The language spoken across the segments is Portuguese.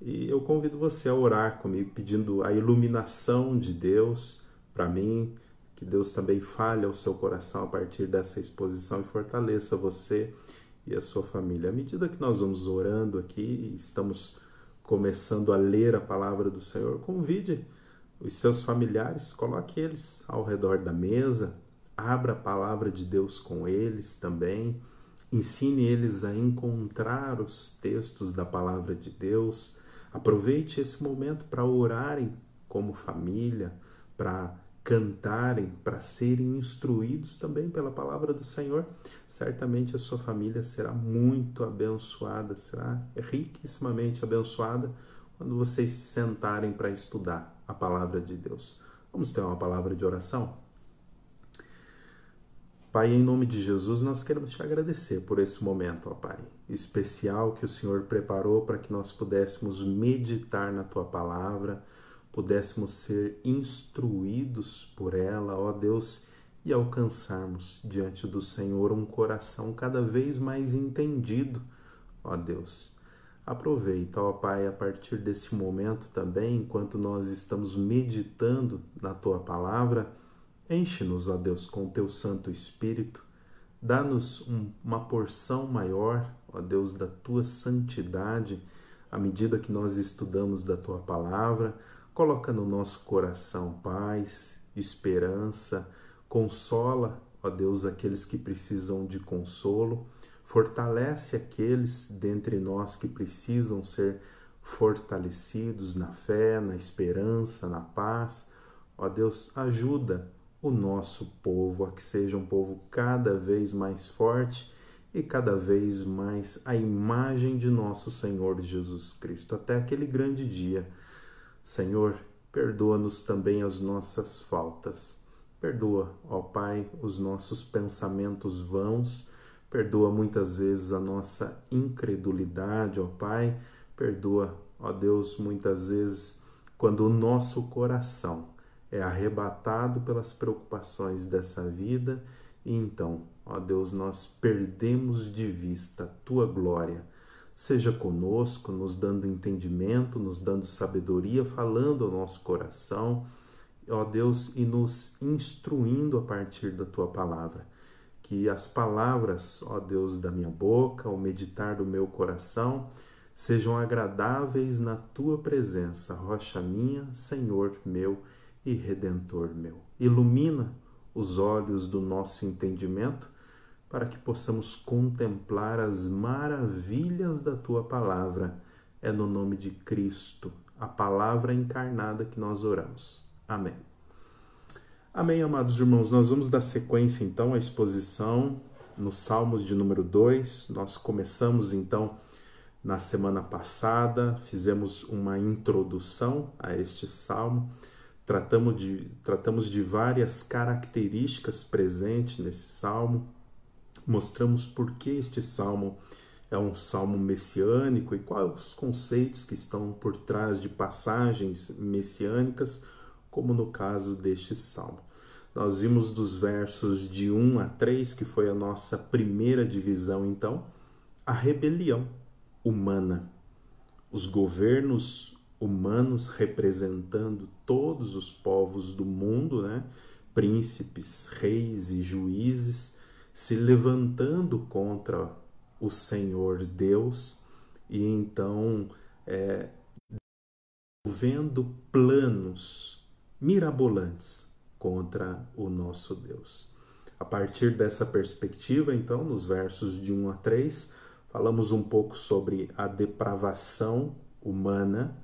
E eu convido você a orar comigo, pedindo a iluminação de Deus para mim, que Deus também fale ao seu coração a partir dessa exposição e fortaleça você e a sua família. À medida que nós vamos orando aqui, estamos começando a ler a palavra do Senhor, convide os seus familiares, coloque eles ao redor da mesa, abra a palavra de Deus com eles também, ensine eles a encontrar os textos da palavra de Deus. Aproveite esse momento para orarem como família, para cantarem, para serem instruídos também pela palavra do Senhor. Certamente a sua família será muito abençoada, será riquissimamente abençoada quando vocês se sentarem para estudar a palavra de Deus. Vamos ter uma palavra de oração? Pai, em nome de Jesus, nós queremos te agradecer por esse momento, ó Pai, especial que o Senhor preparou para que nós pudéssemos meditar na tua palavra, pudéssemos ser instruídos por ela, ó Deus, e alcançarmos diante do Senhor um coração cada vez mais entendido, ó Deus. Aproveita, ó Pai, a partir desse momento também, enquanto nós estamos meditando na tua palavra, Enche-nos, ó Deus, com o teu Santo Espírito. Dá-nos um, uma porção maior, ó Deus, da tua santidade, à medida que nós estudamos da tua palavra. Coloca no nosso coração paz, esperança, consola, ó Deus, aqueles que precisam de consolo. Fortalece aqueles dentre nós que precisam ser fortalecidos na fé, na esperança, na paz. Ó Deus, ajuda o nosso povo a que seja um povo cada vez mais forte e cada vez mais a imagem de nosso Senhor Jesus Cristo, até aquele grande dia. Senhor, perdoa-nos também as nossas faltas. Perdoa, ó Pai, os nossos pensamentos vãos. Perdoa muitas vezes a nossa incredulidade, ó Pai. Perdoa, ó Deus, muitas vezes quando o nosso coração é arrebatado pelas preocupações dessa vida e então, ó Deus, nós perdemos de vista a tua glória. Seja conosco, nos dando entendimento, nos dando sabedoria, falando ao nosso coração, ó Deus, e nos instruindo a partir da tua palavra. Que as palavras, ó Deus, da minha boca, o meditar do meu coração, sejam agradáveis na tua presença, rocha minha, Senhor meu e redentor meu. Ilumina os olhos do nosso entendimento para que possamos contemplar as maravilhas da tua palavra. É no nome de Cristo, a palavra encarnada, que nós oramos. Amém. Amém, amados irmãos. Nós vamos dar sequência então à exposição nos Salmos de número 2. Nós começamos então na semana passada, fizemos uma introdução a este salmo Tratamos de, tratamos de várias características presentes nesse salmo, mostramos por que este salmo é um salmo messiânico e quais os conceitos que estão por trás de passagens messiânicas, como no caso deste salmo. Nós vimos dos versos de 1 a 3, que foi a nossa primeira divisão, então, a rebelião humana. Os governos humanos representando todos os povos do mundo, né? príncipes, reis e juízes se levantando contra o Senhor Deus e então é, vendo planos mirabolantes contra o nosso Deus. A partir dessa perspectiva, então, nos versos de 1 a 3, falamos um pouco sobre a depravação humana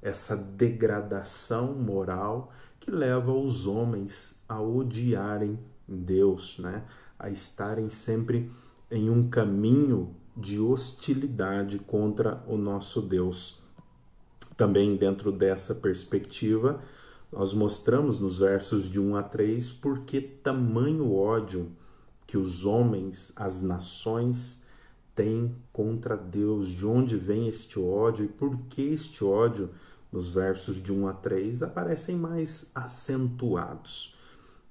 essa degradação moral que leva os homens a odiarem Deus, né? a estarem sempre em um caminho de hostilidade contra o nosso Deus. Também dentro dessa perspectiva, nós mostramos nos versos de 1 a 3 por que tamanho ódio que os homens, as nações, têm contra Deus, de onde vem este ódio e por que este ódio nos versos de 1 a 3 aparecem mais acentuados.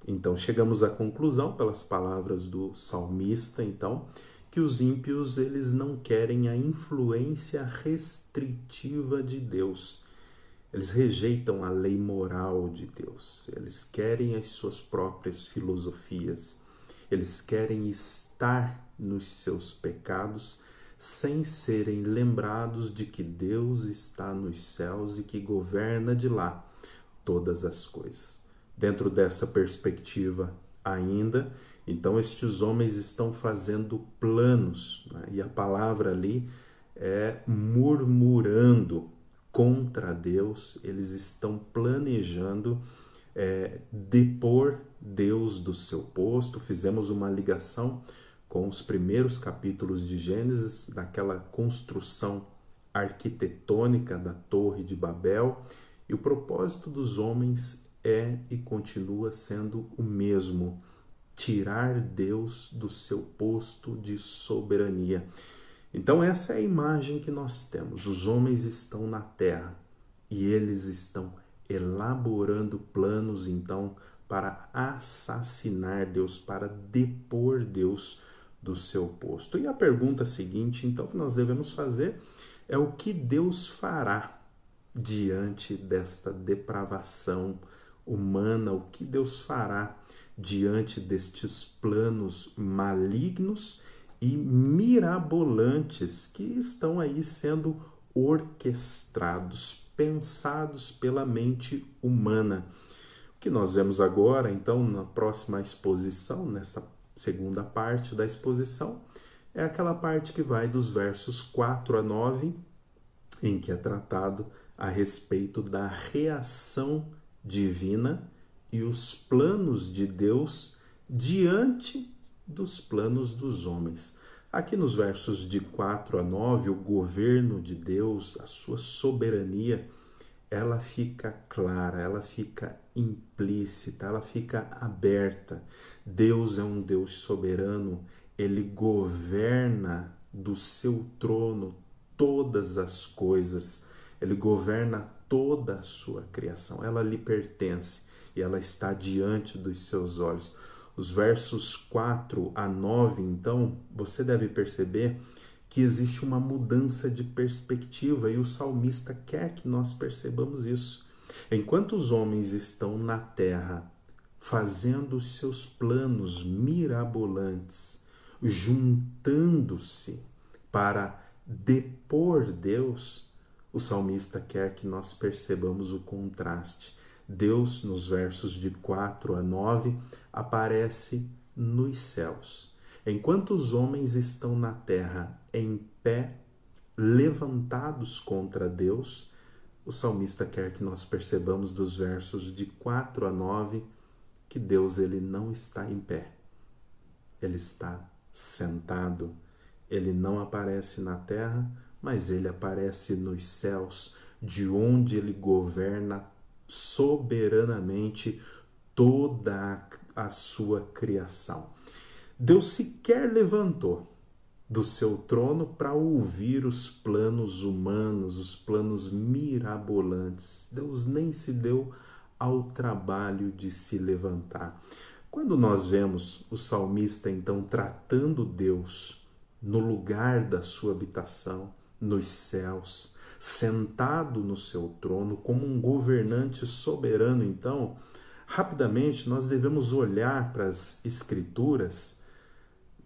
Então chegamos à conclusão pelas palavras do salmista, então, que os ímpios eles não querem a influência restritiva de Deus. Eles rejeitam a lei moral de Deus. Eles querem as suas próprias filosofias. Eles querem estar nos seus pecados sem serem lembrados de que Deus está nos céus e que governa de lá todas as coisas. Dentro dessa perspectiva, ainda, então estes homens estão fazendo planos, né? e a palavra ali é murmurando contra Deus, eles estão planejando é, depor Deus do seu posto. Fizemos uma ligação com os primeiros capítulos de Gênesis, daquela construção arquitetônica da Torre de Babel, e o propósito dos homens é e continua sendo o mesmo: tirar Deus do seu posto de soberania. Então, essa é a imagem que nós temos. Os homens estão na terra e eles estão elaborando planos, então, para assassinar Deus, para depor Deus do seu posto. E a pergunta seguinte, então, que nós devemos fazer é o que Deus fará diante desta depravação humana, o que Deus fará diante destes planos malignos e mirabolantes que estão aí sendo orquestrados, pensados pela mente humana. O que nós vemos agora, então, na próxima exposição, nessa segunda parte da exposição é aquela parte que vai dos versos 4 a 9, em que é tratado a respeito da reação divina e os planos de Deus diante dos planos dos homens. Aqui nos versos de 4 a 9, o governo de Deus, a sua soberania, ela fica clara, ela fica implícita, ela fica aberta. Deus é um Deus soberano, ele governa do seu trono todas as coisas, ele governa toda a sua criação, ela lhe pertence e ela está diante dos seus olhos. Os versos 4 a 9, então, você deve perceber que existe uma mudança de perspectiva e o salmista quer que nós percebamos isso. Enquanto os homens estão na terra fazendo seus planos mirabolantes, juntando-se para depor Deus, o salmista quer que nós percebamos o contraste. Deus, nos versos de 4 a 9, aparece nos céus Enquanto os homens estão na terra em pé, levantados contra Deus, o salmista quer que nós percebamos dos versos de 4 a 9 que Deus ele não está em pé. Ele está sentado. Ele não aparece na terra, mas ele aparece nos céus, de onde ele governa soberanamente toda a sua criação. Deus sequer levantou do seu trono para ouvir os planos humanos, os planos mirabolantes. Deus nem se deu ao trabalho de se levantar. Quando nós vemos o salmista então tratando Deus no lugar da sua habitação, nos céus, sentado no seu trono como um governante soberano, então, rapidamente nós devemos olhar para as escrituras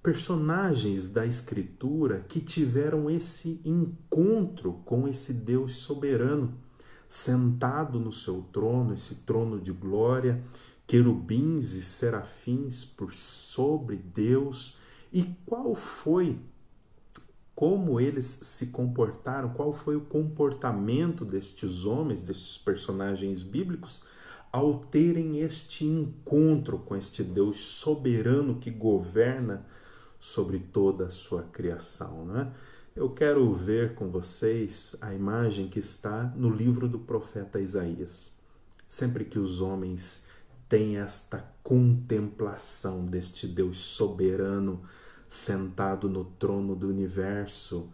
personagens da Escritura que tiveram esse encontro com esse Deus soberano, sentado no seu trono, esse trono de glória, querubins e serafins por sobre Deus. E qual foi, como eles se comportaram, qual foi o comportamento destes homens, destes personagens bíblicos? Ao terem este encontro com este Deus soberano que governa sobre toda a sua criação. Né? Eu quero ver com vocês a imagem que está no livro do profeta Isaías. Sempre que os homens têm esta contemplação deste Deus soberano sentado no trono do universo,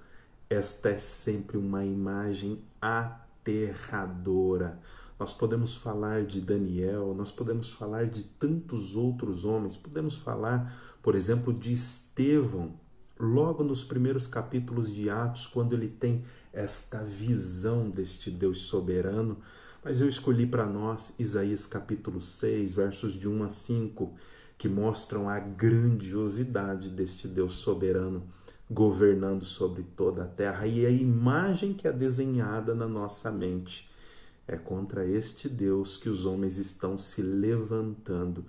esta é sempre uma imagem aterradora. Nós podemos falar de Daniel, nós podemos falar de tantos outros homens, podemos falar por exemplo, de Estevão, logo nos primeiros capítulos de Atos, quando ele tem esta visão deste Deus soberano. Mas eu escolhi para nós Isaías capítulo 6, versos de 1 a 5, que mostram a grandiosidade deste Deus soberano governando sobre toda a terra. E a imagem que é desenhada na nossa mente é contra este Deus que os homens estão se levantando.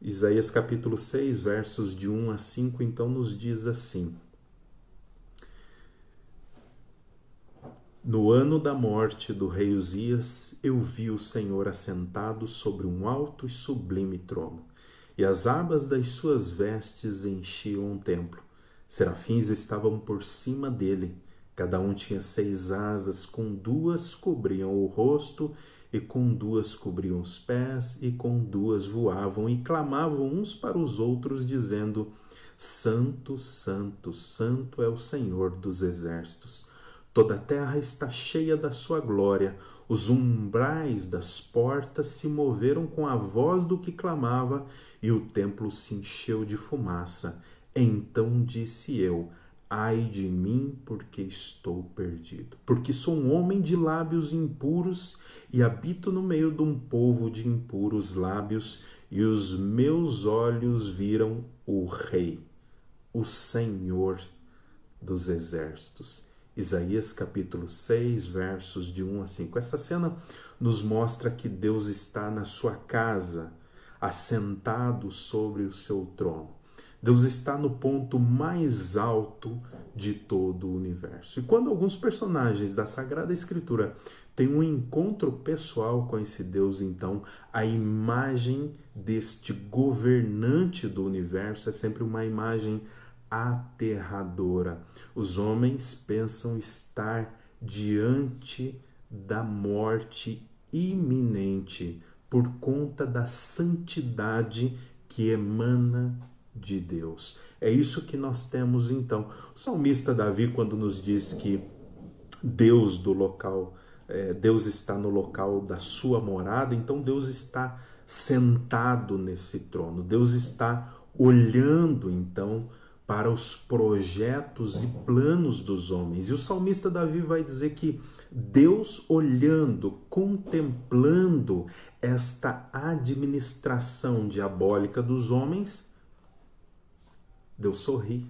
Isaías capítulo 6, versos de 1 a 5, então nos diz assim: No ano da morte do rei Uzias, eu vi o Senhor assentado sobre um alto e sublime trono, e as abas das suas vestes enchiam o templo. Serafins estavam por cima dele, cada um tinha seis asas, com duas cobriam o rosto e com duas cobriam os pés, e com duas voavam, e clamavam uns para os outros, dizendo: Santo, Santo, Santo é o Senhor dos exércitos. Toda a terra está cheia da sua glória. Os umbrais das portas se moveram com a voz do que clamava, e o templo se encheu de fumaça. Então disse eu: Ai de mim, porque estou perdido. Porque sou um homem de lábios impuros e habito no meio de um povo de impuros lábios, e os meus olhos viram o Rei, o Senhor dos exércitos. Isaías capítulo 6, versos de 1 a 5. Essa cena nos mostra que Deus está na sua casa, assentado sobre o seu trono. Deus está no ponto mais alto de todo o universo. E quando alguns personagens da Sagrada Escritura têm um encontro pessoal com esse Deus, então a imagem deste governante do universo é sempre uma imagem aterradora. Os homens pensam estar diante da morte iminente por conta da santidade que emana de Deus. É isso que nós temos então. O salmista Davi, quando nos diz que Deus do local, é, Deus está no local da sua morada, então Deus está sentado nesse trono, Deus está olhando então para os projetos e planos dos homens. E o salmista Davi vai dizer que Deus olhando, contemplando esta administração diabólica dos homens, Deus sorri.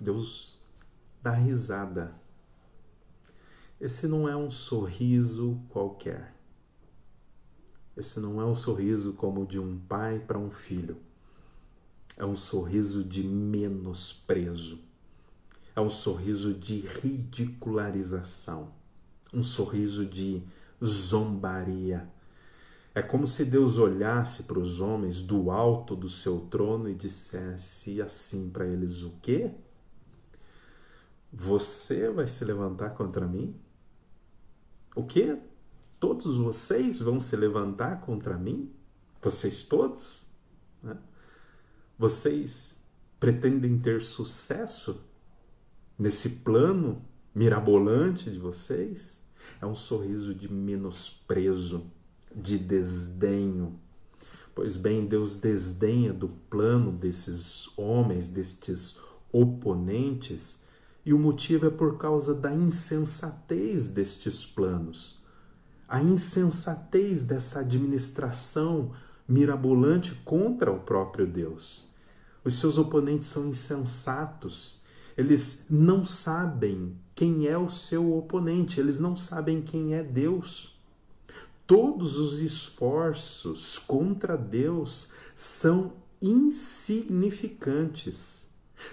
Deus dá risada. Esse não é um sorriso qualquer. Esse não é um sorriso como de um pai para um filho. É um sorriso de menosprezo. É um sorriso de ridicularização. Um sorriso de zombaria é como se Deus olhasse para os homens do alto do seu trono e dissesse assim para eles: O quê? Você vai se levantar contra mim? O quê? Todos vocês vão se levantar contra mim? Vocês todos? Né? Vocês pretendem ter sucesso nesse plano mirabolante de vocês? É um sorriso de menosprezo de desdenho. Pois bem, Deus desdenha do plano desses homens, destes oponentes, e o motivo é por causa da insensatez destes planos. A insensatez dessa administração mirabolante contra o próprio Deus. Os seus oponentes são insensatos. Eles não sabem quem é o seu oponente, eles não sabem quem é Deus todos os esforços contra Deus são insignificantes.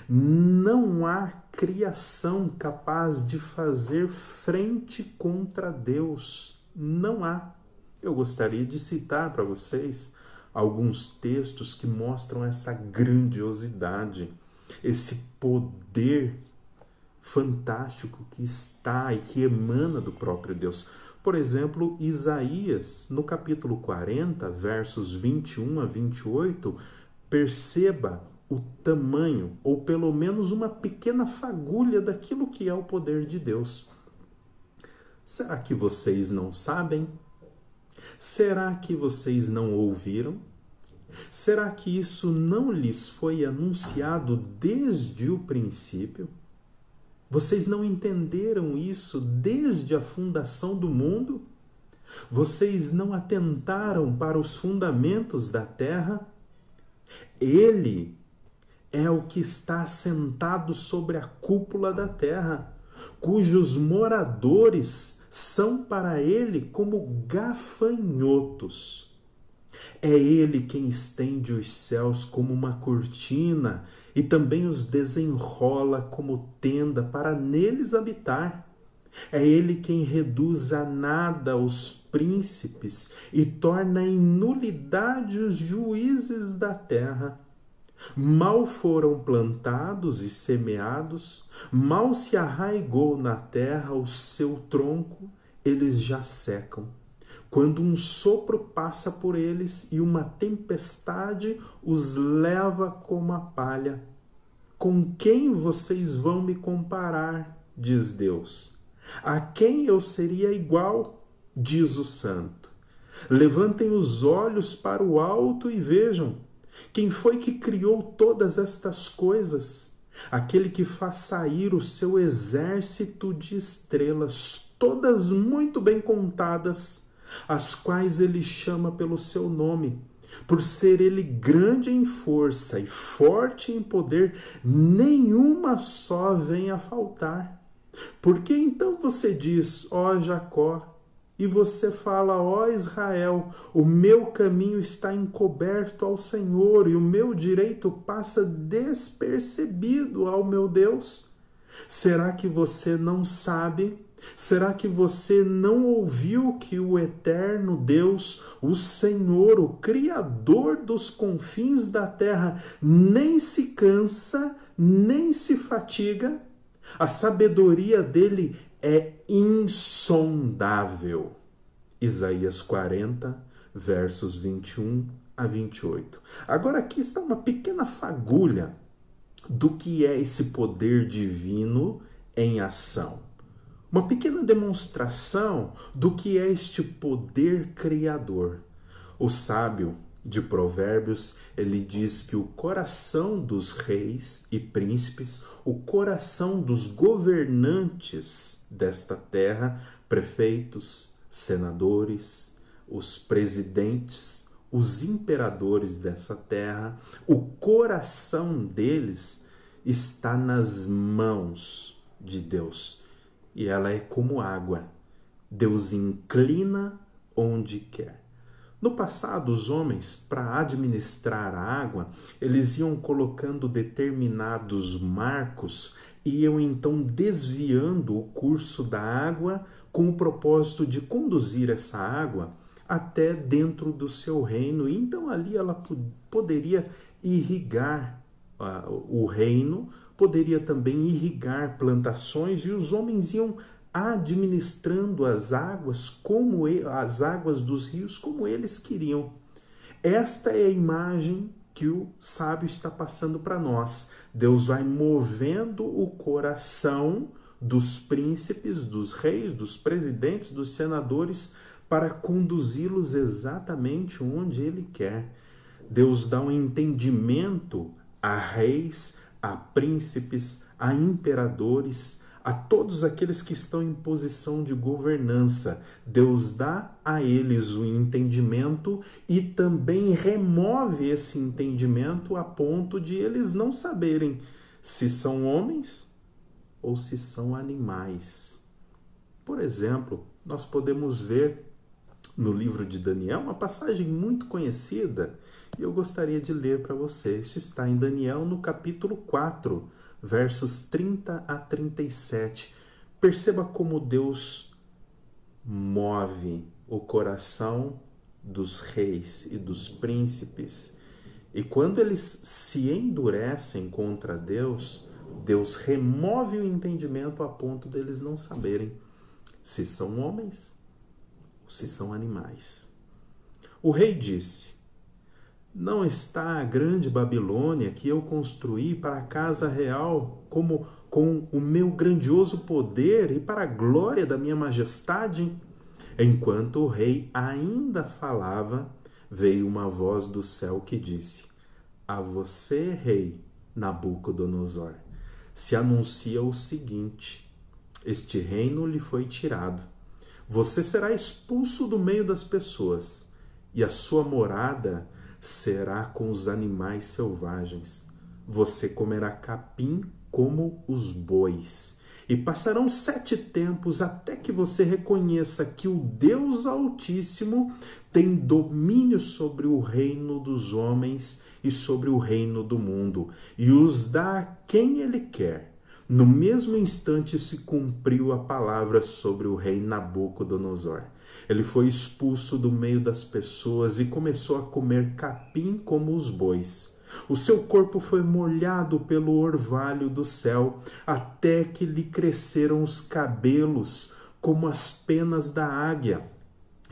Não há criação capaz de fazer frente contra Deus. Não há. Eu gostaria de citar para vocês alguns textos que mostram essa grandiosidade, esse poder fantástico que está e que emana do próprio Deus. Por exemplo, Isaías, no capítulo 40, versos 21 a 28, perceba o tamanho, ou pelo menos uma pequena fagulha daquilo que é o poder de Deus. Será que vocês não sabem? Será que vocês não ouviram? Será que isso não lhes foi anunciado desde o princípio? Vocês não entenderam isso desde a fundação do mundo? Vocês não atentaram para os fundamentos da terra? Ele é o que está sentado sobre a cúpula da terra, cujos moradores são para ele como gafanhotos. É ele quem estende os céus como uma cortina e também os desenrola como tenda para neles habitar. É ele quem reduz a nada os príncipes e torna em nulidade os juízes da terra. Mal foram plantados e semeados, mal se arraigou na terra o seu tronco, eles já secam. Quando um sopro passa por eles e uma tempestade os leva como a palha. Com quem vocês vão me comparar? diz Deus. A quem eu seria igual? diz o Santo. Levantem os olhos para o alto e vejam quem foi que criou todas estas coisas. Aquele que faz sair o seu exército de estrelas, todas muito bem contadas as quais ele chama pelo seu nome. Por ser ele grande em força e forte em poder, nenhuma só vem a faltar. Por que então você diz, ó Jacó, e você fala, ó Israel, o meu caminho está encoberto ao Senhor e o meu direito passa despercebido ao meu Deus? Será que você não sabe Será que você não ouviu que o eterno Deus, o Senhor, o Criador dos confins da terra, nem se cansa, nem se fatiga? A sabedoria dele é insondável. Isaías 40, versos 21 a 28. Agora aqui está uma pequena fagulha do que é esse poder divino em ação uma pequena demonstração do que é este poder criador. O sábio de Provérbios, ele diz que o coração dos reis e príncipes, o coração dos governantes desta terra, prefeitos, senadores, os presidentes, os imperadores dessa terra, o coração deles está nas mãos de Deus e ela é como água. Deus inclina onde quer. No passado, os homens, para administrar a água, eles iam colocando determinados marcos e iam então desviando o curso da água com o propósito de conduzir essa água até dentro do seu reino. E então ali ela poderia irrigar uh, o reino poderia também irrigar plantações e os homens iam administrando as águas como as águas dos rios como eles queriam. Esta é a imagem que o sábio está passando para nós. Deus vai movendo o coração dos príncipes, dos reis, dos presidentes, dos senadores para conduzi-los exatamente onde ele quer. Deus dá um entendimento a reis, a príncipes, a imperadores, a todos aqueles que estão em posição de governança. Deus dá a eles o entendimento e também remove esse entendimento a ponto de eles não saberem se são homens ou se são animais. Por exemplo, nós podemos ver no livro de Daniel uma passagem muito conhecida e eu gostaria de ler para você. Isso está em Daniel no capítulo 4, versos 30 a 37. Perceba como Deus move o coração dos reis e dos príncipes. E quando eles se endurecem contra Deus, Deus remove o entendimento a ponto deles não saberem se são homens ou se são animais. O rei disse: não está a grande Babilônia que eu construí para a casa real como com o meu grandioso poder e para a glória da minha majestade? Enquanto o rei ainda falava, veio uma voz do céu que disse: A você, rei Nabucodonosor, se anuncia o seguinte: Este reino lhe foi tirado. Você será expulso do meio das pessoas, e a sua morada será com os animais selvagens. Você comerá capim como os bois. E passarão sete tempos até que você reconheça que o Deus Altíssimo tem domínio sobre o reino dos homens e sobre o reino do mundo, e os dá a quem ele quer. No mesmo instante se cumpriu a palavra sobre o rei Nabucodonosor. Ele foi expulso do meio das pessoas e começou a comer capim como os bois. O seu corpo foi molhado pelo orvalho do céu, até que lhe cresceram os cabelos como as penas da águia,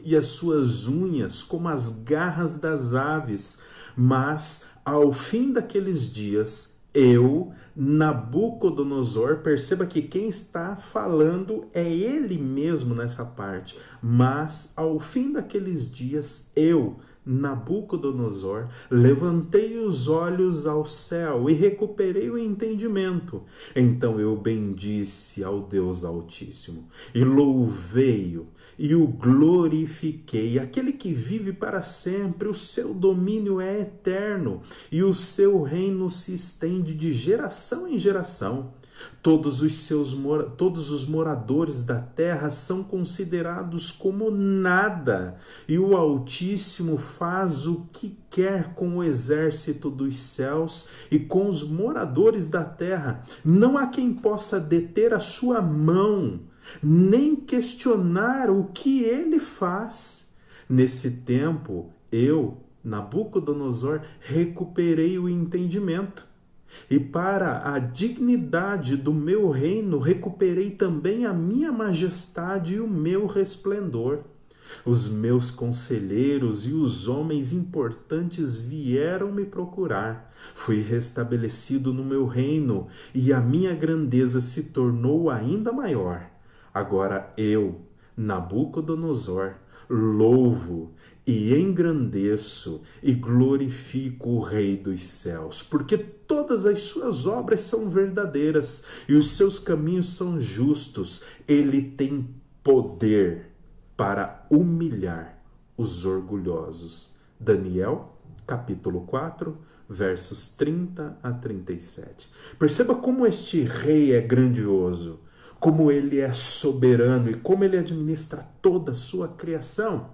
e as suas unhas como as garras das aves. Mas, ao fim daqueles dias, eu, Nabucodonosor, perceba que quem está falando é ele mesmo nessa parte. Mas, ao fim daqueles dias, eu, Nabucodonosor, levantei os olhos ao céu e recuperei o entendimento. Então eu bendisse ao Deus Altíssimo e louvei-o e o glorifiquei, aquele que vive para sempre, o seu domínio é eterno e o seu reino se estende de geração em geração. Todos os seus todos os moradores da terra são considerados como nada, e o Altíssimo faz o que quer com o exército dos céus e com os moradores da terra. Não há quem possa deter a sua mão, nem questionar o que ele faz. Nesse tempo, eu, Nabucodonosor, recuperei o entendimento e para a dignidade do meu reino recuperei também a minha majestade e o meu resplendor. Os meus conselheiros e os homens importantes vieram me procurar. Fui restabelecido no meu reino e a minha grandeza se tornou ainda maior. Agora eu, Nabucodonosor, louvo e engrandeço e glorifico o Rei dos céus, porque todas as suas obras são verdadeiras e os seus caminhos são justos. Ele tem poder para humilhar os orgulhosos. Daniel, capítulo 4, versos 30 a 37. Perceba como este rei é grandioso, como ele é soberano e como ele administra toda a sua criação.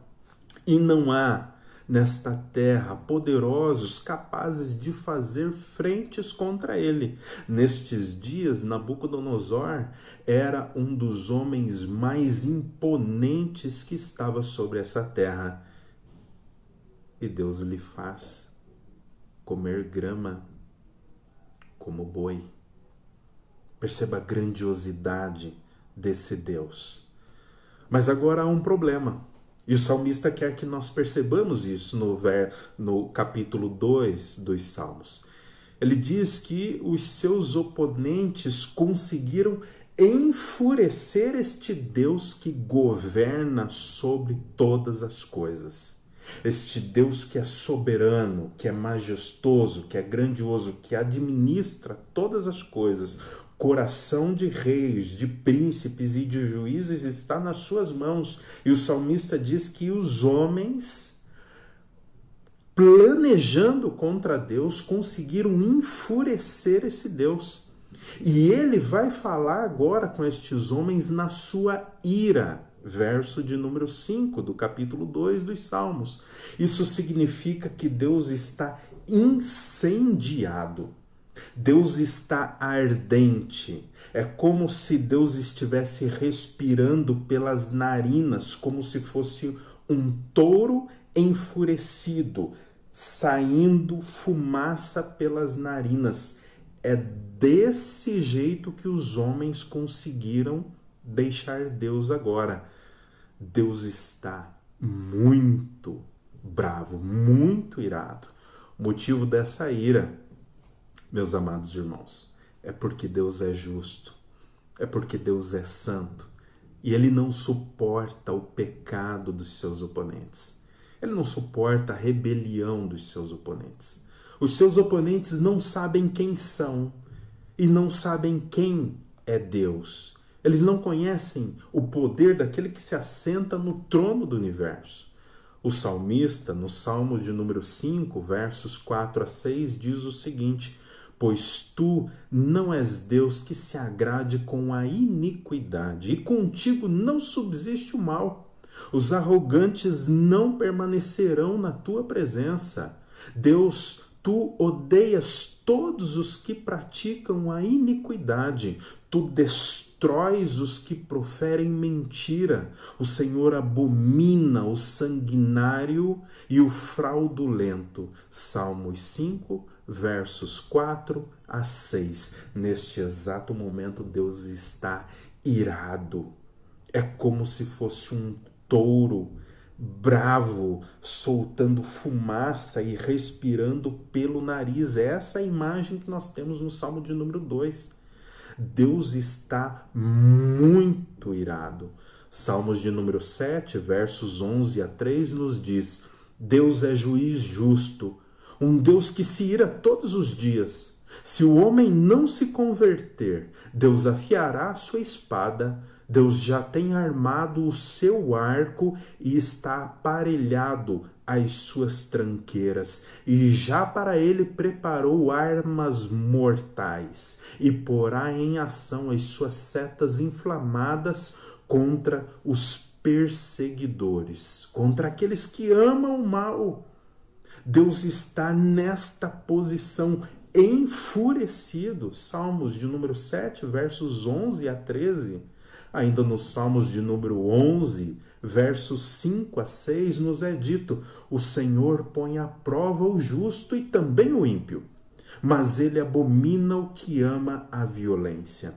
E não há nesta terra poderosos capazes de fazer frentes contra ele. Nestes dias, Nabucodonosor era um dos homens mais imponentes que estava sobre essa terra. E Deus lhe faz comer grama como boi. Perceba a grandiosidade desse Deus. Mas agora há um problema. E o salmista quer que nós percebamos isso no, ver, no capítulo 2 dos Salmos. Ele diz que os seus oponentes conseguiram enfurecer este Deus que governa sobre todas as coisas. Este Deus que é soberano, que é majestoso, que é grandioso, que administra todas as coisas, coração de reis, de príncipes e de juízes está nas suas mãos. E o salmista diz que os homens, planejando contra Deus, conseguiram enfurecer esse Deus. E ele vai falar agora com estes homens na sua ira. Verso de número 5 do capítulo 2 dos Salmos. Isso significa que Deus está incendiado. Deus está ardente. É como se Deus estivesse respirando pelas narinas, como se fosse um touro enfurecido, saindo fumaça pelas narinas. É desse jeito que os homens conseguiram deixar Deus agora. Deus está muito bravo, muito irado. O motivo dessa ira meus amados irmãos, é porque Deus é justo, é porque Deus é santo e ele não suporta o pecado dos seus oponentes. Ele não suporta a rebelião dos seus oponentes. Os seus oponentes não sabem quem são e não sabem quem é Deus. Eles não conhecem o poder daquele que se assenta no trono do universo. O salmista, no Salmo de número 5, versos 4 a 6, diz o seguinte: Pois tu não és Deus que se agrade com a iniquidade, e contigo não subsiste o mal. Os arrogantes não permanecerão na tua presença. Deus, tu odeias todos os que praticam a iniquidade, tu destróis os que proferem mentira. O Senhor abomina o sanguinário e o fraudulento. Salmos 5, versos 4 a 6. Neste exato momento, Deus está irado. É como se fosse um touro bravo, soltando fumaça e respirando pelo nariz. É essa imagem que nós temos no Salmo de número 2. Deus está muito irado. Salmos de número 7, versos 11 a 3 nos diz: Deus é juiz justo, um Deus que se ira todos os dias. Se o homem não se converter, Deus afiará a sua espada, Deus já tem armado o seu arco e está aparelhado as suas tranqueiras, e já para ele preparou armas mortais, e porá em ação as suas setas inflamadas contra os perseguidores, contra aqueles que amam o mal. Deus está nesta posição enfurecido. Salmos de número 7, versos 11 a 13. Ainda nos Salmos de número 11, versos 5 a 6, nos é dito: O Senhor põe à prova o justo e também o ímpio, mas ele abomina o que ama a violência.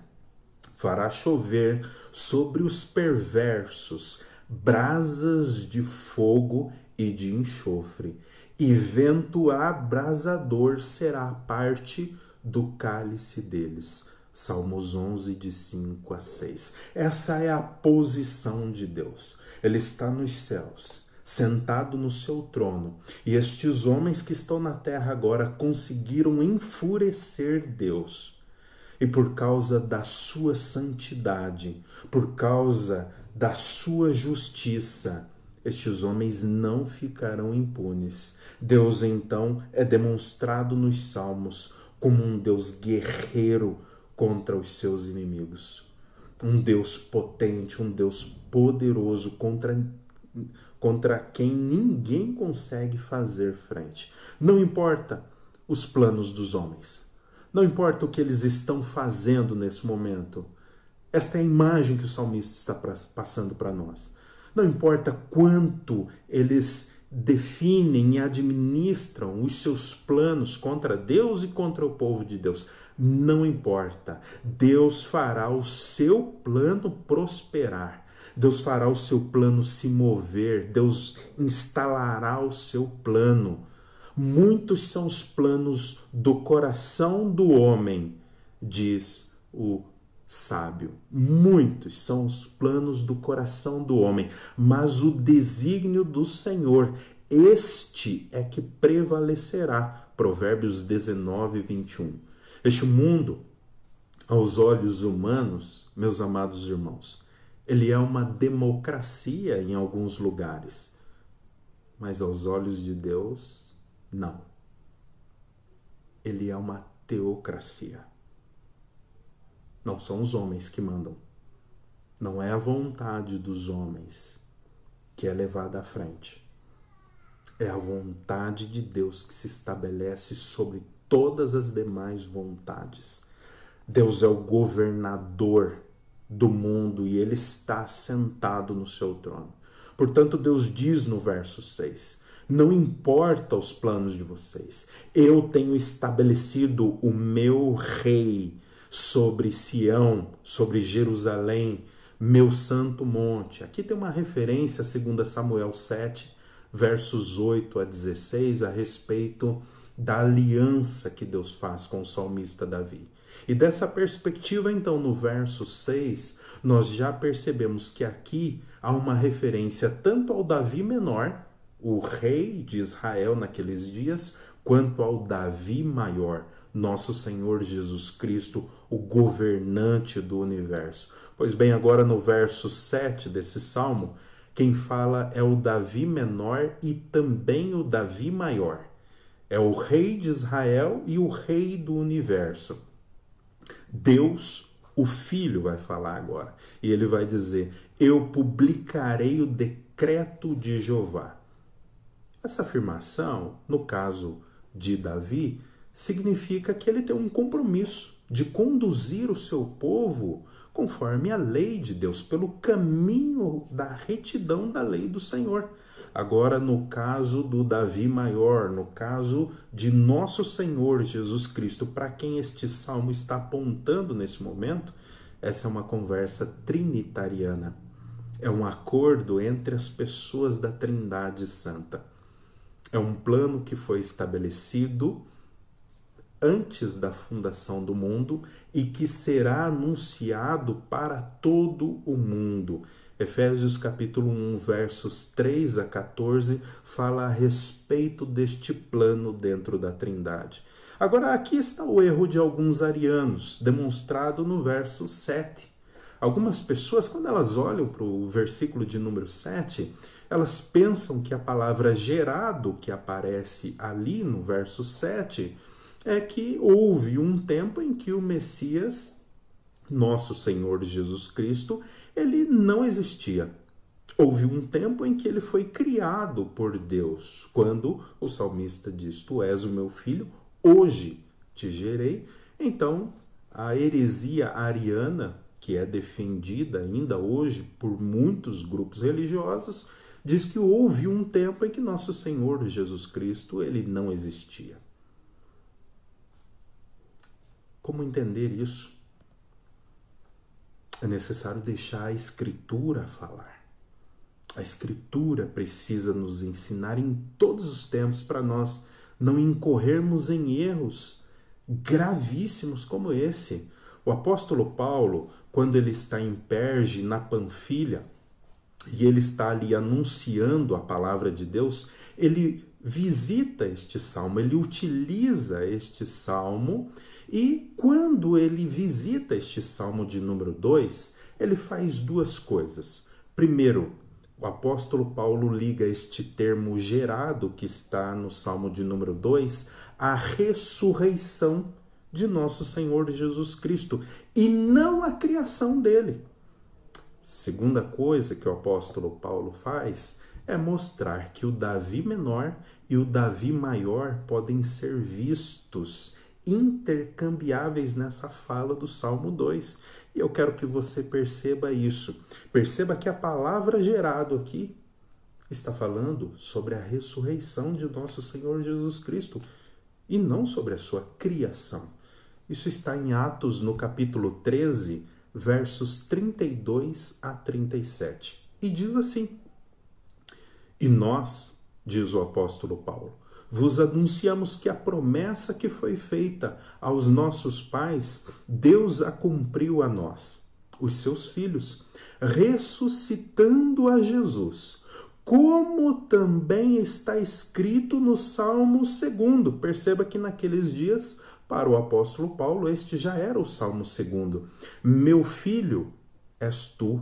Fará chover sobre os perversos brasas de fogo e de enxofre e vento abrasador será parte do cálice deles. Salmos 11, de 5 a 6. Essa é a posição de Deus. Ele está nos céus, sentado no seu trono, e estes homens que estão na terra agora conseguiram enfurecer Deus. E por causa da sua santidade, por causa da sua justiça, estes homens não ficarão impunes. Deus, então, é demonstrado nos Salmos como um Deus guerreiro contra os seus inimigos. Um Deus potente, um Deus poderoso contra, contra quem ninguém consegue fazer frente. Não importa os planos dos homens, não importa o que eles estão fazendo nesse momento. Esta é a imagem que o salmista está passando para nós. Não importa quanto eles definem e administram os seus planos contra Deus e contra o povo de Deus. Não importa. Deus fará o seu plano prosperar. Deus fará o seu plano se mover. Deus instalará o seu plano. Muitos são os planos do coração do homem, diz o sábio. Muitos são os planos do coração do homem, mas o desígnio do Senhor, este é que prevalecerá. Provérbios 19, 21. Este mundo, aos olhos humanos, meus amados irmãos, ele é uma democracia em alguns lugares, mas aos olhos de Deus, não. Ele é uma teocracia. Não são os homens que mandam. Não é a vontade dos homens que é levada à frente. É a vontade de Deus que se estabelece sobre todas as demais vontades. Deus é o governador do mundo e ele está sentado no seu trono. Portanto, Deus diz no verso 6: Não importa os planos de vocês, eu tenho estabelecido o meu rei sobre Sião, sobre Jerusalém, meu santo monte. Aqui tem uma referência, segundo Samuel 7, versos 8 a 16, a respeito da aliança que Deus faz com o salmista Davi. E dessa perspectiva, então, no verso 6, nós já percebemos que aqui há uma referência tanto ao Davi menor, o rei de Israel naqueles dias, quanto ao Davi maior, nosso Senhor Jesus Cristo, o governante do universo. Pois bem, agora no verso 7 desse salmo, quem fala é o Davi menor e também o Davi maior. É o rei de Israel e o rei do universo. Deus, o Filho, vai falar agora. E ele vai dizer: Eu publicarei o decreto de Jeová. Essa afirmação, no caso de Davi, significa que ele tem um compromisso de conduzir o seu povo conforme a lei de Deus, pelo caminho da retidão da lei do Senhor. Agora, no caso do Davi maior, no caso de nosso Senhor Jesus Cristo, para quem este salmo está apontando nesse momento, essa é uma conversa trinitariana. É um acordo entre as pessoas da Trindade Santa. É um plano que foi estabelecido antes da fundação do mundo e que será anunciado para todo o mundo. Efésios capítulo 1, versos 3 a 14 fala a respeito deste plano dentro da Trindade. Agora aqui está o erro de alguns arianos, demonstrado no verso 7. Algumas pessoas, quando elas olham para o versículo de número 7, elas pensam que a palavra gerado que aparece ali no verso 7 é que houve um tempo em que o Messias, nosso Senhor Jesus Cristo, ele não existia. Houve um tempo em que ele foi criado por Deus, quando o salmista diz: Tu és o meu filho, hoje te gerei. Então, a heresia ariana, que é defendida ainda hoje por muitos grupos religiosos, diz que houve um tempo em que nosso Senhor Jesus Cristo ele não existia. Como entender isso? É necessário deixar a Escritura falar. A Escritura precisa nos ensinar em todos os tempos para nós não incorrermos em erros gravíssimos como esse. O apóstolo Paulo, quando ele está em Perge, na Panfilha, e ele está ali anunciando a palavra de Deus, ele visita este salmo, ele utiliza este salmo e quando ele visita este salmo de número 2, ele faz duas coisas. Primeiro, o apóstolo Paulo liga este termo gerado que está no salmo de número 2 à ressurreição de nosso Senhor Jesus Cristo e não à criação dele. Segunda coisa que o apóstolo Paulo faz é mostrar que o Davi menor e o Davi maior podem ser vistos intercambiáveis nessa fala do Salmo 2. E eu quero que você perceba isso. Perceba que a palavra gerado aqui está falando sobre a ressurreição de nosso Senhor Jesus Cristo e não sobre a sua criação. Isso está em Atos, no capítulo 13, versos 32 a 37. E diz assim: E nós, diz o apóstolo Paulo, vos anunciamos que a promessa que foi feita aos nossos pais, Deus a cumpriu a nós, os seus filhos, ressuscitando a Jesus, como também está escrito no Salmo 2. Perceba que naqueles dias, para o apóstolo Paulo, este já era o Salmo 2. Meu filho és tu,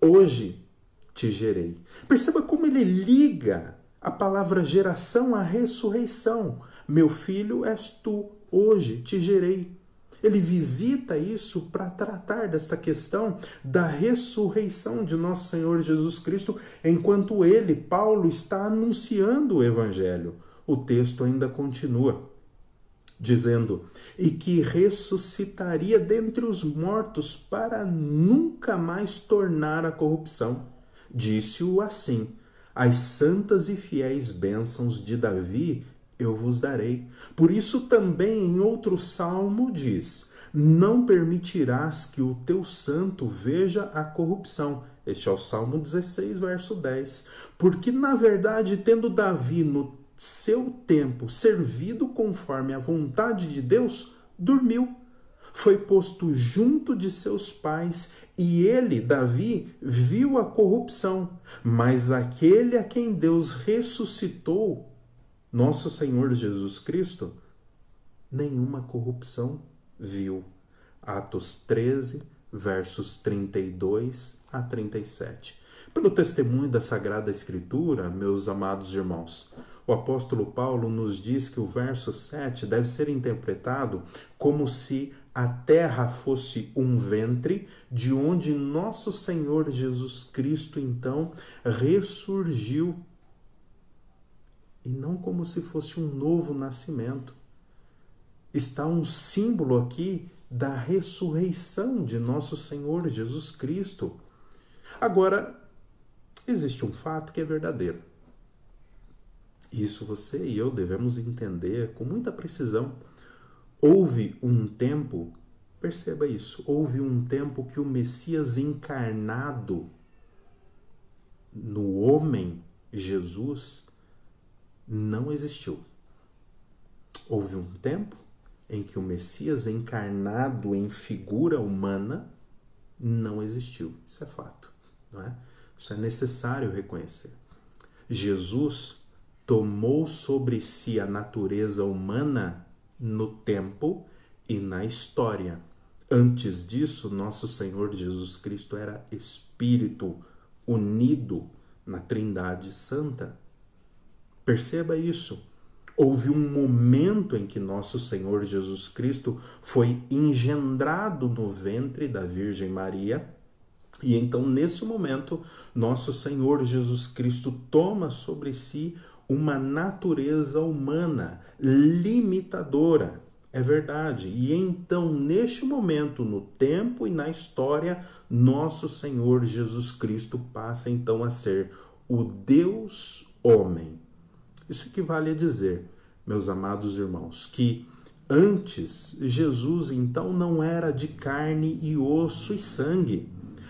hoje te gerei. Perceba como ele liga a palavra geração à ressurreição. Meu filho és tu, hoje te gerei. Ele visita isso para tratar desta questão da ressurreição de nosso Senhor Jesus Cristo, enquanto ele, Paulo, está anunciando o evangelho. O texto ainda continua dizendo: "E que ressuscitaria dentre os mortos para nunca mais tornar a corrupção." Disse-o assim: as santas e fiéis bênçãos de Davi eu vos darei. Por isso também em outro salmo diz: Não permitirás que o teu santo veja a corrupção. Este é o Salmo 16, verso 10. Porque, na verdade, tendo Davi no seu tempo servido conforme a vontade de Deus, dormiu. Foi posto junto de seus pais E ele, Davi, viu a corrupção, mas aquele a quem Deus ressuscitou, nosso Senhor Jesus Cristo, nenhuma corrupção viu. Atos 13, versos 32 a 37. Pelo testemunho da Sagrada Escritura, meus amados irmãos, o apóstolo Paulo nos diz que o verso 7 deve ser interpretado como se a terra fosse um ventre de onde nosso Senhor Jesus Cristo então ressurgiu e não como se fosse um novo nascimento. Está um símbolo aqui da ressurreição de nosso Senhor Jesus Cristo. Agora, existe um fato que é verdadeiro. Isso você e eu devemos entender com muita precisão. Houve um tempo, perceba isso, houve um tempo que o Messias encarnado no homem Jesus não existiu. Houve um tempo em que o Messias encarnado em figura humana não existiu. Isso é fato, não é? Isso é necessário reconhecer. Jesus tomou sobre si a natureza humana no tempo e na história. Antes disso, nosso Senhor Jesus Cristo era espírito unido na Trindade Santa. Perceba isso. Houve um momento em que nosso Senhor Jesus Cristo foi engendrado no ventre da Virgem Maria. E então, nesse momento, nosso Senhor Jesus Cristo toma sobre si uma natureza humana limitadora. É verdade. E então, neste momento, no tempo e na história, nosso Senhor Jesus Cristo passa então a ser o Deus homem. Isso equivale a dizer, meus amados irmãos, que antes Jesus então não era de carne e osso e sangue,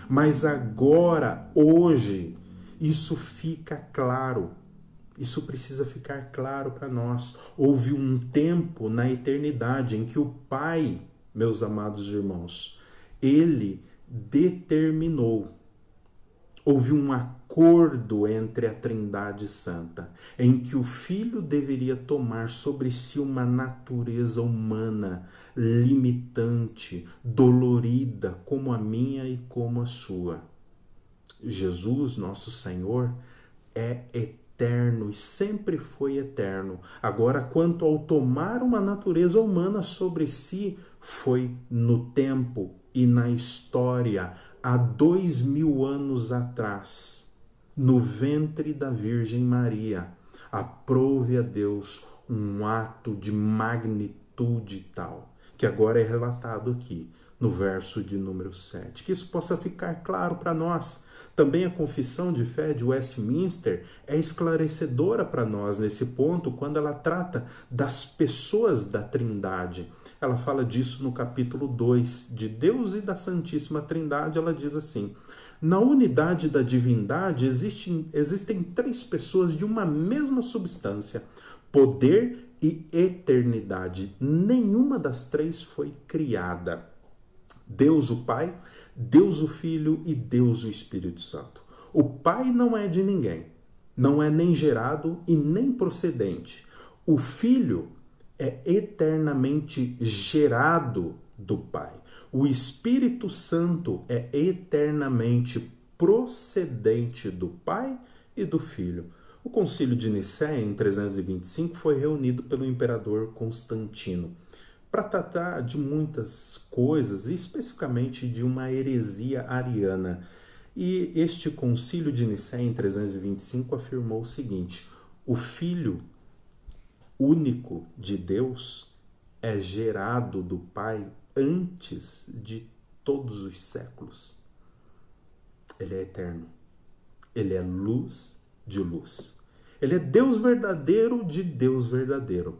mas agora, hoje, isso fica claro. Isso precisa ficar claro para nós. Houve um tempo na eternidade em que o Pai, meus amados irmãos, ele determinou. Houve um acordo entre a Trindade Santa, em que o Filho deveria tomar sobre si uma natureza humana, limitante, dolorida, como a minha e como a sua. Jesus, nosso Senhor, é eterno e sempre foi eterno. Agora, quanto ao tomar uma natureza humana sobre si, foi no tempo e na história, há dois mil anos atrás no ventre da Virgem Maria. Aprove a Deus um ato de magnitude tal, que agora é relatado aqui no verso de número 7. Que isso possa ficar claro para nós. Também a confissão de fé de Westminster é esclarecedora para nós nesse ponto quando ela trata das pessoas da Trindade. Ela fala disso no capítulo 2, de Deus e da Santíssima Trindade. Ela diz assim: na unidade da divindade existem, existem três pessoas de uma mesma substância: poder e eternidade. Nenhuma das três foi criada. Deus o Pai, Deus o Filho e Deus o Espírito Santo. O Pai não é de ninguém, não é nem gerado e nem procedente. O Filho é eternamente gerado do Pai. O Espírito Santo é eternamente procedente do Pai e do Filho. O Concílio de Nicéia, em 325, foi reunido pelo imperador Constantino para tratar de muitas coisas, e especificamente de uma heresia ariana. E este Concílio de Nicéia, em 325, afirmou o seguinte: o Filho único de Deus é gerado do Pai antes de todos os séculos. Ele é eterno. Ele é luz de luz. Ele é Deus verdadeiro de Deus verdadeiro.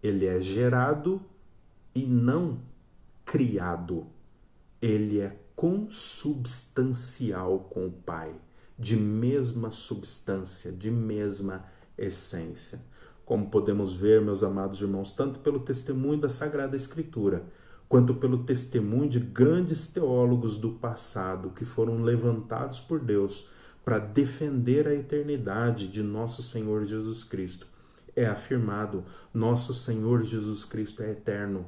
Ele é gerado e não criado. Ele é consubstancial com o Pai, de mesma substância, de mesma essência. Como podemos ver, meus amados irmãos, tanto pelo testemunho da Sagrada Escritura, quanto pelo testemunho de grandes teólogos do passado que foram levantados por Deus para defender a eternidade de nosso Senhor Jesus Cristo. É afirmado: nosso Senhor Jesus Cristo é eterno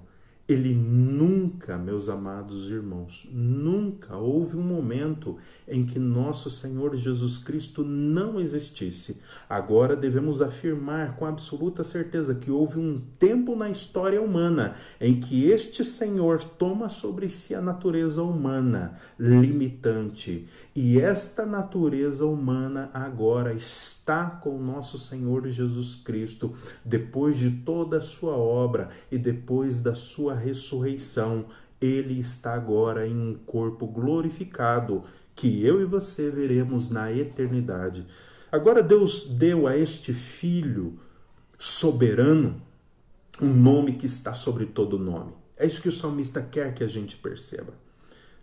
ele nunca, meus amados irmãos, nunca houve um momento em que nosso Senhor Jesus Cristo não existisse. Agora devemos afirmar com absoluta certeza que houve um tempo na história humana em que este Senhor toma sobre si a natureza humana limitante. E esta natureza humana agora está com nosso Senhor Jesus Cristo, depois de toda a sua obra e depois da sua ressurreição, ele está agora em um corpo glorificado que eu e você veremos na eternidade. Agora Deus deu a este filho soberano um nome que está sobre todo nome. É isso que o salmista quer que a gente perceba